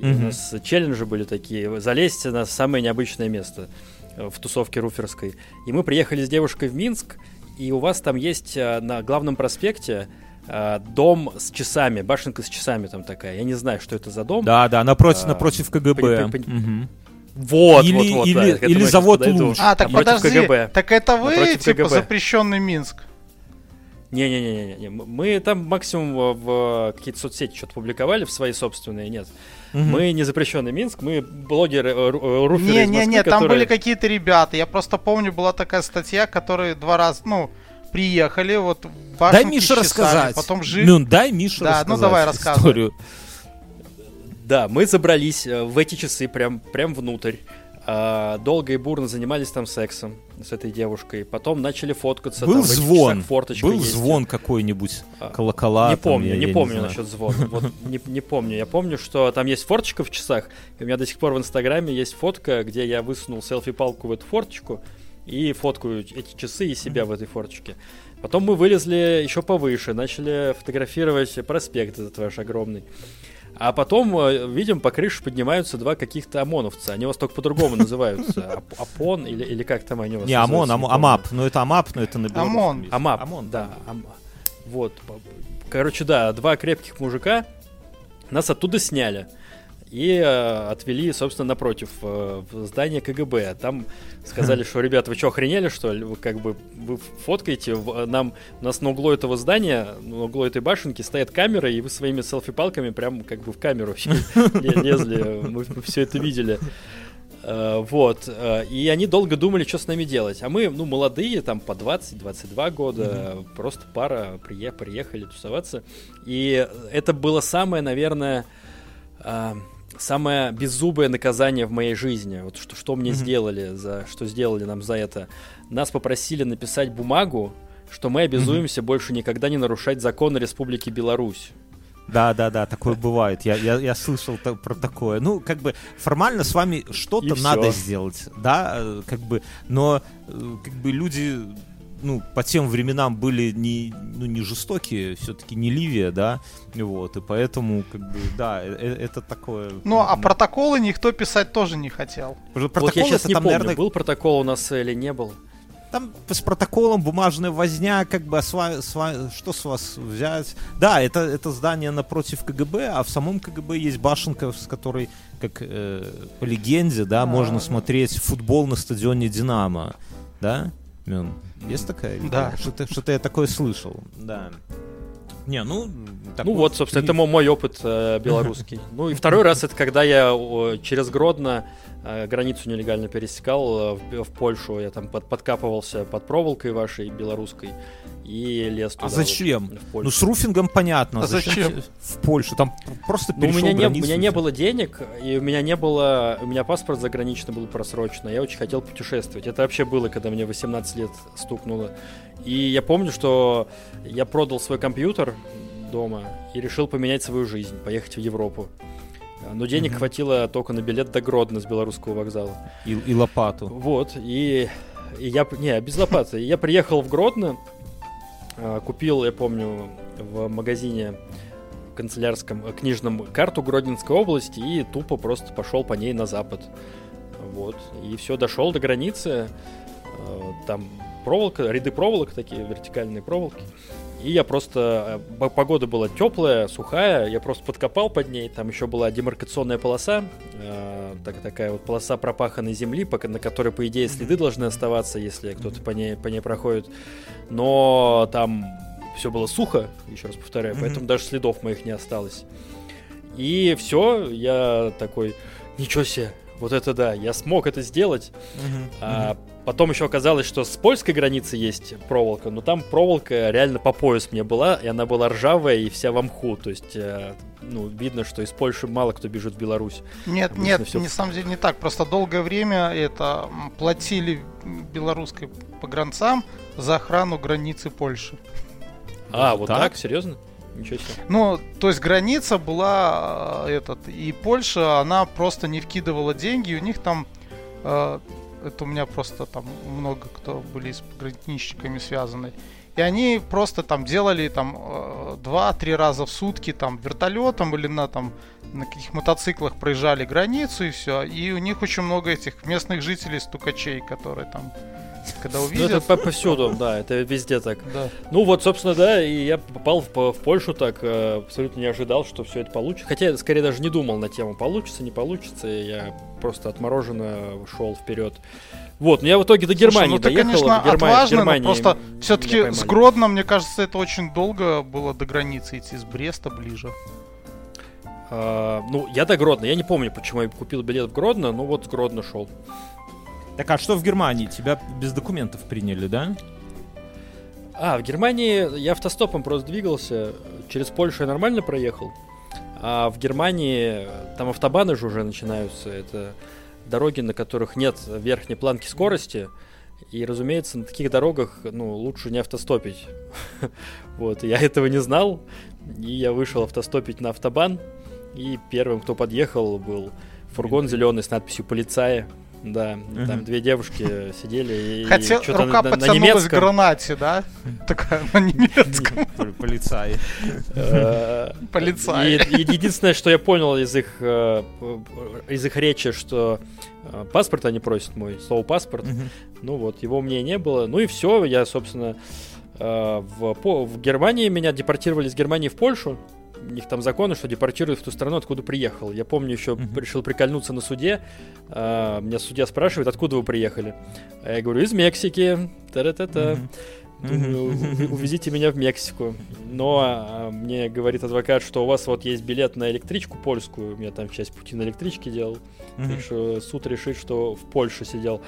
И Мгм. у нас челленджи были такие, залезть на самое необычное место э, в тусовке руферской. И мы приехали с девушкой в Минск, и у вас там есть э, на главном проспекте э, дом с часами, башенка с часами там такая. Я не знаю, что это за дом. Да, да, напротив, А, напротив КГБ. при- при- Мгм. Вот, Или- вот, вот. или- да, или завод. «Луч». А, так подожди, КГБ. так это вы, Напротив типа, КГБ. запрещенный Минск? Не-не-не, не, мы там максимум в, в какие-то соцсети что-то публиковали в свои собственные, нет. Мгм. Мы не запрещенный Минск, мы блогеры, э, э, руферы из Не-не-не, Москвы, там которые- были какие-то ребята. Я просто помню, была такая статья, которые два раза, ну, приехали, вот в Дай Мише часами, рассказать. Потом жили. Мюн, дай Мише Да, ну рассказать давай, рассказывай. историю. Да, мы забрались э, в эти часы прям, прям внутрь. А, долго и бурно занимались там сексом с этой девушкой. Потом начали фоткаться. Был там звон, форточка был есть. звон какой-нибудь, А, колокола. не там, помню, я- не я помню знаю. насчет звона. Вот не, не помню. Я помню, что там есть форточка в часах. У меня до сих пор в Инстаграме есть фотка, где я высунул селфи-палку в эту форточку и фоткаю эти часы и себя в этой форточке. Потом мы вылезли еще повыше, начали фотографировать проспект этот ваш огромный. А потом, э, видим, по крыше поднимаются два каких-то ОМОНовца. Они у вас только по-другому называются. АПОН или, или как там они у вас Не, ОМОН. АМАП. Ну это АМАП, но это на ОМОН. Амап, ОМОН, да. ам- Вот. Короче, да, два крепких мужика нас оттуда сняли и э, отвели, собственно, напротив, э, в здание КГБ. Там сказали, что, ребята, вы что, охренели, что ли? Вы как бы вы фоткаете, в- нам, у нас на углу этого здания, на углу этой башенки стоят камеры, и вы своими селфи-палками прям как бы в камеру ле- лезли, мы все это видели. Э, Вот. э, И они долго думали, что с нами делать. А мы, ну, молодые, там, по 20-22 года, просто пара прие- приехали тусоваться. И это было самое, наверное, самое беззубое наказание в моей жизни. Вот что, что мне Мгм. сделали, за, что сделали нам за это. Нас попросили написать бумагу, что мы обязуемся больше никогда не нарушать законы Республики Беларусь. Да, да, да, такое бывает. Я, я, я слышал та- про такое. Ну, как бы формально с вами что-то надо всё. сделать, да, э, как бы, но э, как бы люди, ну, по тем временам были не, ну, не жестокие, все-таки не Ливия, да, вот, и поэтому, как бы, да, э- э- это такое. Ну, а протоколы никто писать тоже не хотел. уже вот я сейчас это не там, помню, наверное, был протокол у нас или не был. Там с протоколом бумажная возня, как бы, а с ва- с ва- что с вас взять? Да, это, это здание напротив КГБ, а в самом КГБ есть башенка, с которой, как э, по легенде, да, А. можно смотреть футбол на стадионе «Динамо». Да? Есть такая? Да. Что-то, что-то я такое слышал, да. Не, ну... такой Ну вот, собственно, это мой, опыт э, белорусский. Ну и второй раз это когда я через Гродно границу нелегально пересекал э, в, в Польшу. Я там под- подкапывался под проволокой вашей белорусской и лез туда. А вот, зачем? в Ну, Польшу. с руфингом понятно. А зачем? В Польшу. Там просто Ну, у перешел меня, не, у границу меня не было денег, и у меня не было... У меня паспорт заграничный был просроченный. Я очень хотел путешествовать. Это вообще было, когда мне 18 лет стукнуло. И я помню, что я продал свой компьютер дома и решил поменять свою жизнь, поехать в Европу. А, Но денег Мгм. хватило только на билет до Гродно с белорусского вокзала. И, и лопату. Вот, и, и я... Не, без лопаты. Я приехал в Гродно, а, купил, я помню, в магазине канцелярском э, книжном карту Гродненской области и тупо просто пошел по ней на запад. Вот. И все, дошел до границы. э, Там проволока, ряды проволок такие, вертикальные проволоки. И я просто... э, Погода была теплая, сухая, я просто подкопал под ней. Там еще была демаркационная полоса, э, так, такая вот полоса пропаханной земли, на которой, по идее, следы должны оставаться, если кто-то по ней, по ней проходит. Но там все было сухо, еще раз повторяю, поэтому даже следов моих не осталось. И все, я такой, ничего себе, вот это да, я смог это сделать. А потом еще оказалось, что с польской границы есть проволока, но там проволока реально по пояс мне была, и она была ржавая и вся в мху. То есть, э, ну, видно, что из Польши мало кто бежит в Беларусь. Нет, Обычно нет, всё- на самом деле не так. Просто долгое время это платили белорусской погранцам за охрану границы Польши. А, Даже вот так? так? Серьезно? Ничего себе. Ну, то есть граница была э, этот, и Польша, она просто не вкидывала деньги, и у них там, э, это у меня просто там много кто были с пограничниками связаны, и они просто там делали там э, два-три раза в сутки там вертолетом или на там на каких мотоциклах проезжали границу и все, и у них очень много этих местных жителей стукачей, которые там, когда Ну, это увидят, по- повсюду, да, это везде так. да. Ну вот, собственно, да, и я попал в, в Польшу так, э, абсолютно не ожидал, что все это получится. Хотя я скорее даже не думал на тему получится, не получится, и я просто отмороженно шел вперед. Вот, но я в итоге до Германии Слушай, ну ты, доехал. конечно, Герма- в отважно, Германии но просто все-таки с Гродно, мне кажется, это очень долго было до границы идти, с Бреста ближе. А, ну, я до Гродно. Я не помню, почему я купил билет в Гродно, но вот с Гродно шел. Так а что в Германии? Тебя без документов приняли, да? А, в Германии я автостопом просто двигался. Через Польшу я нормально проехал. А в Германии там автобаны же уже начинаются. Это дороги, на которых нет верхней планки скорости. И, разумеется, на таких дорогах ну, лучше не автостопить. Вот, я этого не знал. И я вышел автостопить на автобан. И первым, кто подъехал, был фургон зеленый с надписью «Полицаи». Да, там Мгм. две девушки сидели и Хотя что-то рука на, на к немецком. гранате, да? Такая на немецком. Пол- Полицаи. Э, и Единственное, что я понял из их, э, из их речи, что э, паспорт они просят мой, слово паспорт. Ну вот, его мне не было. Ну и все, я, собственно, в, по- в Германии, меня депортировали из Германии в Польшу. У них там законы, что депортируют в ту страну, откуда приехал. Я помню, еще Мгм. решил прикольнуться на суде. А, Меня судья спрашивает, откуда вы приехали. А я говорю, из Мексики. Та-та-та-та. Думаю. «Ув- увезите меня в Мексику. Но а, мне говорит адвокат, что у вас вот есть билет на электричку польскую. У меня там часть пути на электричке делал. Мгм. Так что суд решит, что в Польше сидел.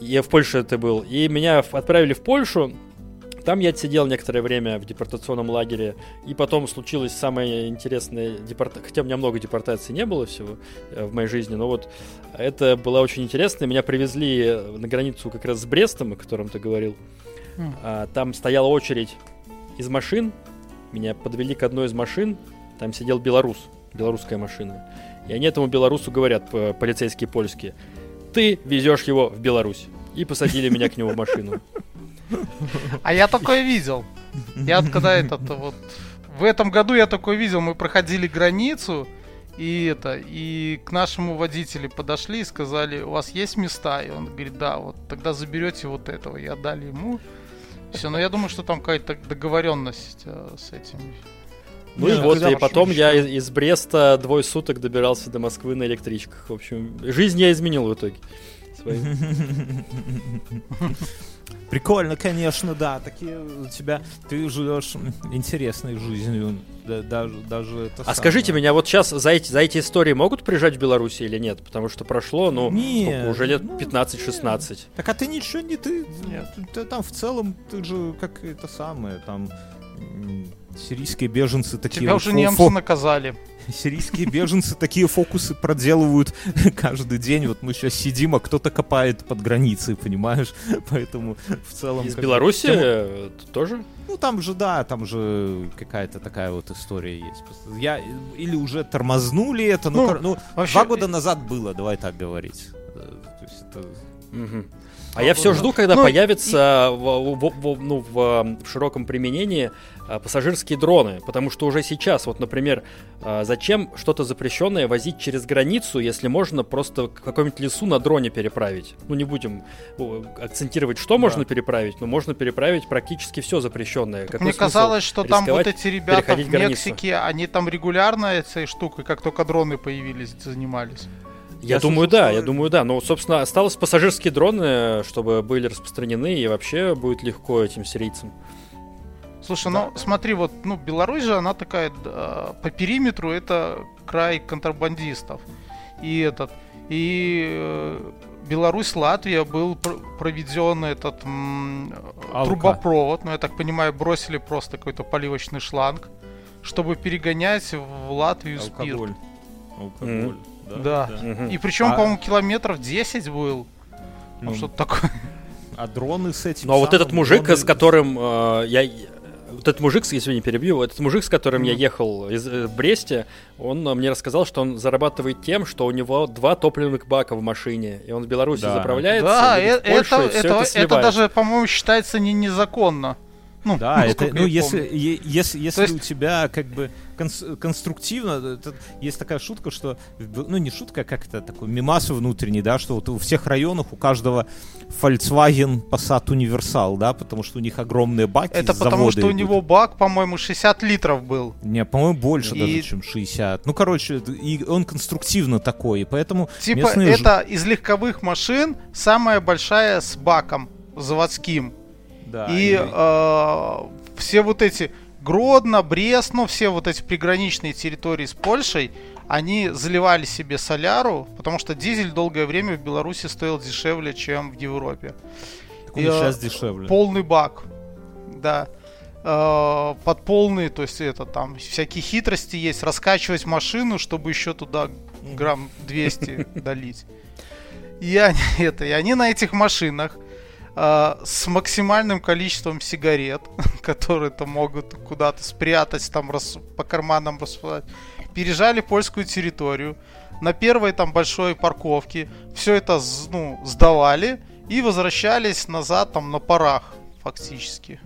Я в Польше это был. И меня отправили в Польшу. Там я отсидел некоторое время в депортационном лагере. И потом случилось самое интересное депорта... Хотя у меня много депортаций не было всего э, в моей жизни. Но вот это было очень интересно. Меня привезли э, на границу как раз с Брестом, о котором ты говорил. А, там стояла очередь из машин. Меня подвели к одной из машин. Там сидел белорус, белорусская машина. И они этому белорусу говорят, полицейские польские, ты везешь его в Беларусь. И посадили меня к нему в машину. А я такое видел. Я вот когда этот вот... В этом году я такое видел. Мы проходили границу, и это, и к нашему водителю подошли и сказали, у вас есть места? И он говорит, да, вот тогда заберете вот этого. И отдали ему. Все, но я думаю, что там какая-то договоренность э, с этим. Ну и вот, и потом я из, из Бреста двое суток добирался до Москвы на электричках. В общем, жизнь я изменил в итоге. Свою. Прикольно, конечно, да. Такие у тебя ты живешь интересной жизнью, да- даже даже это. А скажите меня, вот сейчас за эти, за эти истории могут приезжать в Беларуси или нет? Потому что прошло, ну, Нет, сколько, уже лет ну, 15-16. Так а ты ничего не ты, Нет. ты там в целом ты же как это самое там сирийские беженцы такие Тебя уже фо- немцы наказали. Сирийские беженцы такие фокусы проделывают каждый день. Вот мы сейчас сидим, а кто-то копает под границей, понимаешь? Поэтому в целом... Из Беларуси э, тоже? Ну, там же, да, там же какая-то такая вот история есть. Я... Или уже тормознули это, ну, Ну, кор- ну, вообще- два года назад было, давай так говорить. Э, То есть это... Мгм. А я все жду, когда ну, появится в, в- в- ну, в, в широком применении а, пассажирские дроны. Потому что уже сейчас, вот, например, а, зачем что-то запрещенное возить через границу, если можно просто к какому-нибудь лесу на дроне переправить? Ну, не будем акцентировать, что можно переправить, но можно переправить практически все запрещенное. Какой Мне казалось, что там вот эти ребята в переходить границу? Мексике, они там регулярно этой штукой, как только дроны появились, занимались. Я, Я думаю, да, я думаю, да. Но, собственно, осталось пассажирские дроны, чтобы были распространены, и вообще будет легко этим сирийцам. Слушай, ну смотри, вот, ну, Беларусь же, она такая, да, по периметру это край контрабандистов. И этот, и э, Беларусь, Латвия был пр- проведен этот м, Алка. трубопровод, ну, я так понимаю, бросили просто какой-то поливочный шланг, чтобы перегонять в Латвию спирт. Алкоголь. Алкоголь. Да. Мгм. И причем, А- по-моему, километров 10 был. Ну, Ну, что-то такое. А дроны с этим Ну а вот этот мужик, дроны- с которым э, я... Вот этот мужик, если не перебью, этот мужик, с которым я Мгм. ехал из э, в Бресте, он э, мне рассказал, что он зарабатывает тем, что у него два топливных бака в машине, и он в Беларуси Да. заправляется, Да, э- в Польшу, это, это, это, это даже, по-моему, считается не незаконно. Ну, Да, это, насколько ну, если, е- если, если есть- у тебя как бы конс- конструктивно, это- есть такая шутка, что, ну, не шутка, а как это, такой мимас внутренний, да, что вот у всех районах у каждого Volkswagen Passat Универсал, да, потому что у них огромные баки Это потому, что у идут. него бак, по-моему, 60 литров был. Не, по-моему, больше И- даже, чем 60. Ну, короче, и он конструктивно такой, и поэтому Типа, местные ж- это из легковых машин самая большая с баком заводским. Да, и э, все вот эти Гродно, Брест, ну, все вот эти приграничные территории с Польшей, они заливали себе соляру, потому что дизель долгое время в Беларуси стоил дешевле, чем в Европе. так он и, сейчас дешевле. Полный бак, да. Э, под полный, то есть это там всякие хитрости есть, раскачивать машину, чтобы еще туда грамм 200 долить. И они, это, и они на этих машинах э, с максимальным количеством сигарет, которые то могут куда-то спрятать, там рас- по карманам рассылать, пережали польскую территорию. На первой там большой парковке все это ну, сдавали и возвращались назад там на парах фактически.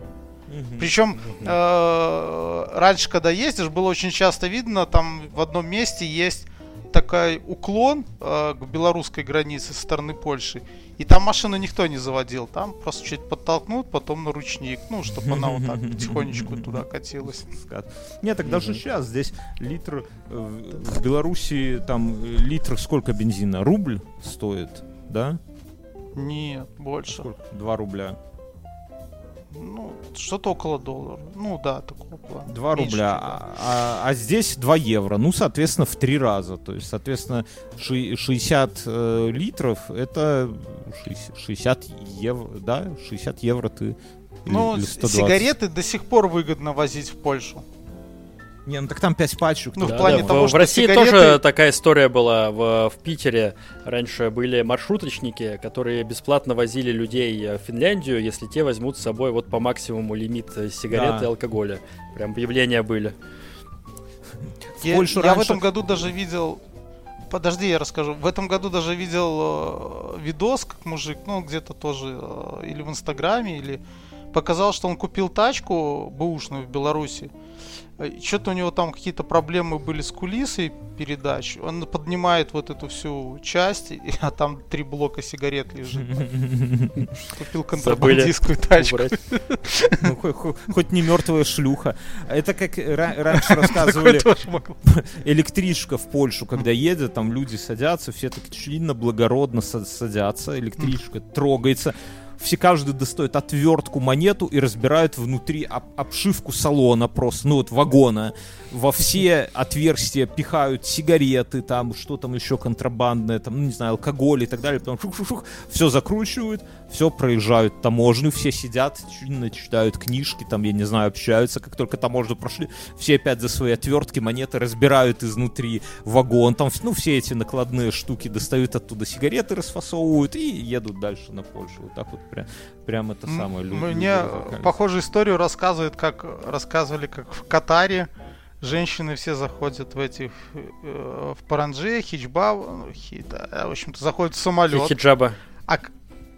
Причем э, раньше, когда ездишь, было очень часто видно, там в одном месте есть такой уклон э, к белорусской границе со стороны Польши. И там машину никто не заводил. Там просто чуть подтолкнут, потом на ручник. Ну, чтобы она вот так потихонечку туда катилась. Нет, так даже сейчас здесь литр э, в Беларуси там э, литр сколько бензина? Рубль стоит, да? Нет, больше. Сколько? Два рубля. Ну, что-то около доллара. Ну да, такого плана. Два Меньше рубля. да. А, а- а здесь 2 евро. Ну, соответственно, в три раза. То есть, соответственно, ши- 60 э, литров это 60, 60 евро, да? 60 евро ты. Ну, или с- 120. сигареты до сих пор выгодно возить в Польшу. Не, ну так там 5 пачек. Ну, в только. плане в, того, в что России сигареты- тоже такая история была. В, в Питере раньше были маршруточники, которые бесплатно возили людей в Финляндию, если те возьмут с собой вот по максимуму лимит э, сигарет Да. и алкоголя. Прям объявления были. В Я, Польшу я в раньше- этом году даже видел. Подожди, я расскажу. В этом году даже видел э, видос, как мужик, ну где-то тоже э, или в Инстаграме, или показал, что он купил тачку бэушную в Беларуси. Что-то у него там какие-то проблемы были с кулисой передач. Он поднимает вот эту всю часть, а там три блока сигарет лежит. Купил контрабандистскую тачку. Ну, хо- хо- хоть не мертвая шлюха. Это как ра- раньше рассказывали электричка в Польшу, когда едет, там люди садятся, все так чинно, благородно са- садятся, электричка трогается. Все каждый достает отвертку, монету и разбирают внутри об- обшивку салона просто, ну вот вагона. Во все отверстия пихают сигареты, там что там еще контрабандное, там, ну не знаю, алкоголь и так далее. Потом шух-шух-шух, все закручивают, все проезжают таможню, все сидят, читают книжки, там, я не знаю, общаются, как только таможню прошли, все опять за свои отвертки, монеты разбирают изнутри вагон, там, ну, все эти накладные штуки достают оттуда сигареты, расфасовывают и едут дальше на Польшу. Вот так вот прям, прям это самое. лю- люди Мне похожую историю рассказывают, как рассказывали, как в Катаре женщины все заходят в этих э, в паранже, хиджба, ну, хи- да, в общем-то заходят в самолет, Хиджаба. а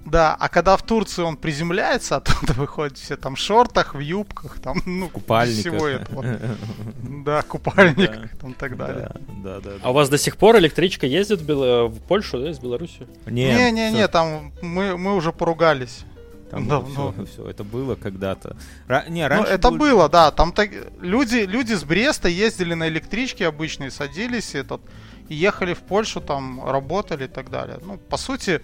Да, а когда в Турции он приземляется, оттуда выходят все там в шортах, в юбках, там, ну, Купальниках. всего этого. Да, купальниках там и так далее. Да, да, да. А у вас до сих пор электричка ездит в, Бел- в Польшу, да, из Беларуси? Не-не-не, там мы, мы уже поругались. Там давно. все, все, это было когда-то. Ра- не, Ну, раньше это был- было, да. Там так... люди, люди с Бреста ездили на электричке обычные, садились этот, и ехали в Польшу, там работали и так далее. Ну, по сути,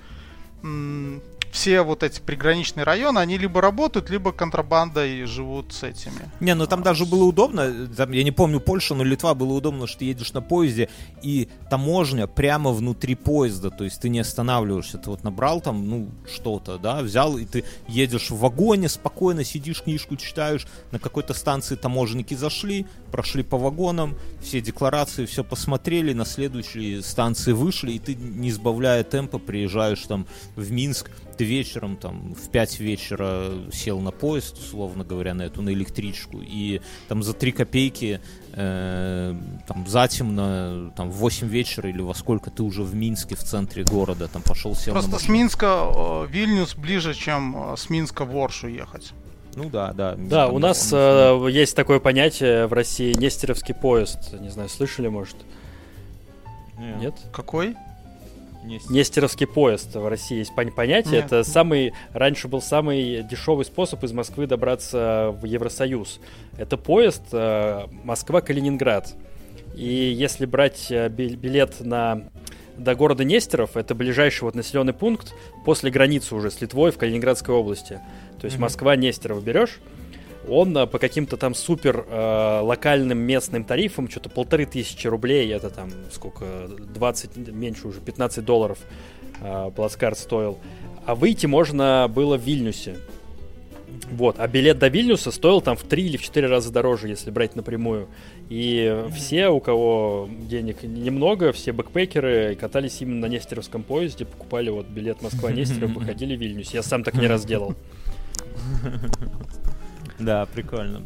м, все вот эти приграничные районы, они либо работают, либо контрабандой живут с этими. Не, ну там даже было удобно, там, я не помню Польша, но Литва было удобно, что ты едешь на поезде, и таможня прямо внутри поезда, то есть ты не останавливаешься, ты вот набрал там, ну, что-то, да, взял, и ты едешь в вагоне, спокойно сидишь, книжку читаешь, на какой-то станции таможенники зашли, прошли по вагонам, все декларации, все посмотрели, на следующей станции вышли, и ты, не сбавляя темпа, приезжаешь там в Минск, ты вечером там в 5 вечера сел на поезд, условно говоря, на эту, на электричку, и там за 3 копейки э, там затемно, там в 8 вечера или во сколько ты уже в Минске, в центре города, там пошел, сел на Просто с машину. Минска э, Вильнюс ближе, чем э, с Минска в Оршу ехать. Ну да, да. Да, там, у нас он- э, есть такое понятие в России Нестеровский поезд. Не знаю, слышали, может? Не, Нет? Какой? Не с- Нестеровский поезд в России есть пон- понятие. Нет. Это самый раньше был самый дешевый способ из Москвы добраться в Евросоюз. Это поезд э, Москва-Калининград. И если брать э, бил- билет на до города Нестеров, это ближайший вот населенный пункт после границы уже с Литвой в Калининградской области. То есть Мгм. Москва-Нестеров берешь, он э, по каким-то там супер э, локальным местным тарифам, что-то полторы тысячи рублей, это там сколько, 20, меньше уже, 15 долларов э, плацкарт стоил. А выйти можно было в Вильнюсе. Вот, а билет до Вильнюса стоил там в 3 или в 4 раза дороже, если брать напрямую. И все, у кого денег немного, все бэкпекеры катались именно на Нестеровском поезде, покупали вот билет Москва-Нестеров, выходили в Вильнюс. Я сам так не раз делал. Да, прикольно.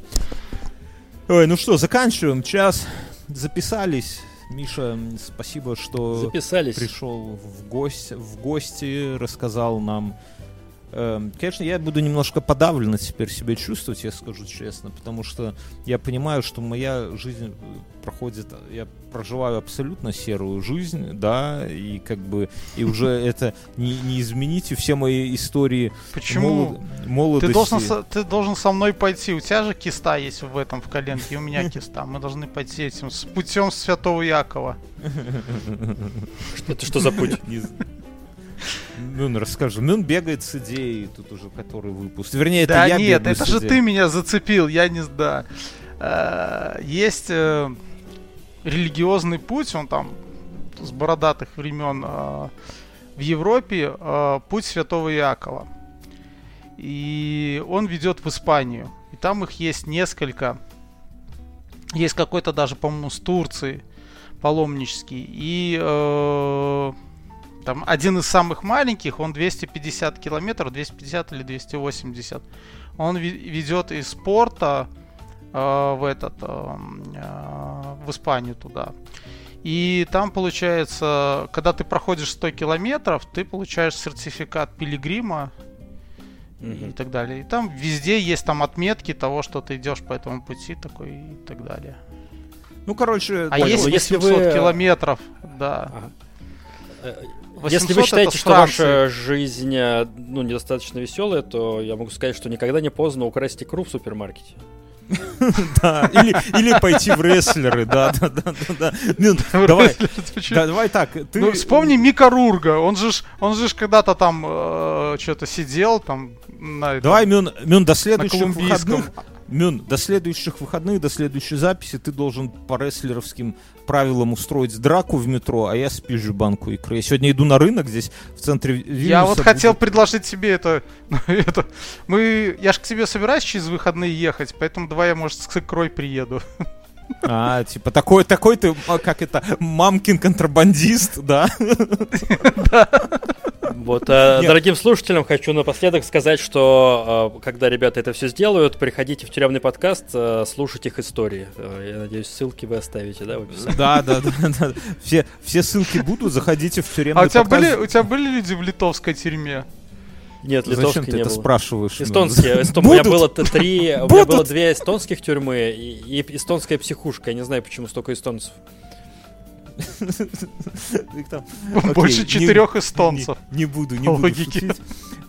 Ой, ну что, заканчиваем. Час записались. Миша, спасибо, что Записались. пришел в, гость, в гости, рассказал нам. Эм, Конечно, я буду немножко подавленно теперь себя чувствовать, я скажу честно, потому что я понимаю, что моя жизнь э, проходит, я проживаю абсолютно серую жизнь, да, и как бы, и уже это не, не изменить, и все мои истории Почему? молод- молодости. Ты должен, со, ты должен со мной пойти. У тебя же киста есть в этом в коленке, и у меня киста. Мы должны пойти этим с путем Святого Якова. Что- Это что за путь? Не з- Мюн, расскажи. Мюн бегает с идеей, тут уже который выпуск. Вернее, это да я нет, это же идеей. ты меня зацепил, я не да. Э, Есть э, религиозный путь, он там с бородатых времен э, в Европе, путь Святого Якова. И он ведет в Испанию. И там их есть несколько. Есть какой-то даже, по-моему, с Турции паломнический. И там один из самых маленьких, он 250 километров, 250 или 280. Он ве- ведет из порта э, в этот э, э, в Испанию туда. И там получается, когда ты проходишь 100 километров, ты получаешь сертификат пилигрима и Мгм. так далее. И там везде есть там отметки того, что ты идешь по этому пути такой и так далее. Ну, короче, А Понял. есть Если 800 вы- километров, да. Ага. Э, 800 Если вы считаете, что ваша жизнь э, ну, недостаточно веселая, то я могу сказать, что никогда не поздно украсть икру в супермаркете. да. Или, пойти в рестлеры, да, да, да, да, да. Мюн, давай, давай так. Ты... Ну, вспомни Мика Рурга. Он же, он же когда-то там что-то сидел там Давай, Мюн, до следующих Колумбийском. выходных... Мюн, до следующих выходных, до следующей записи ты должен по рестлеровским правилам устроить драку в метро, а я спизжу банку икры. Я сегодня иду на рынок здесь, в центре Вильнюса. Я вот хотел будет- предложить тебе это, это. Мы, я ж к тебе собираюсь через выходные ехать, поэтому давай я, может, с икрой приеду. А, типа, такой, такой ты, а, как это, мамкин контрабандист, да? Вот, э, дорогим слушателям хочу напоследок сказать, что э, когда ребята это все сделают, приходите в тюремный подкаст, э, слушать их истории. Э, Я надеюсь, ссылки вы оставите, да, в описании? Да, да, да, да. Все, все ссылки будут, заходите в тюремный А у тебя подкаст. были, у тебя были люди в литовской тюрьме? Нет, Зачем литовской ты не это было. спрашиваешь? ну? Эстонские. эсто- У меня было три, у меня было две эстонских тюрьмы и, и эстонская психушка. Я не знаю, почему столько эстонцев. Больше четырех эстонцев. Не, буду, не буду шутить.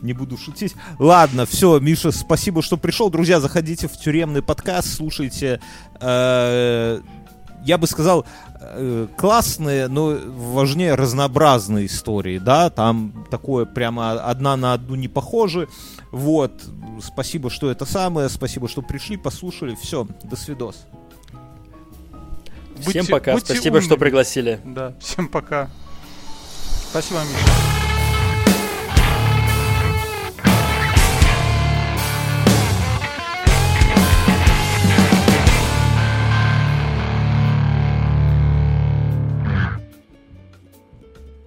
Не буду шутить. Ладно, все, Миша, спасибо, что пришел. Друзья, заходите в тюремный подкаст, слушайте. э, я бы сказал, э, классные, но важнее разнообразные истории, да, там такое прямо одна на одну не похожи. Вот, спасибо, что это самое, спасибо, что пришли, послушали. Все, до свидос. Всем Будьте- пока. будьте Спасибо, что умными. пригласили. Да, всем пока. Спасибо, Миша.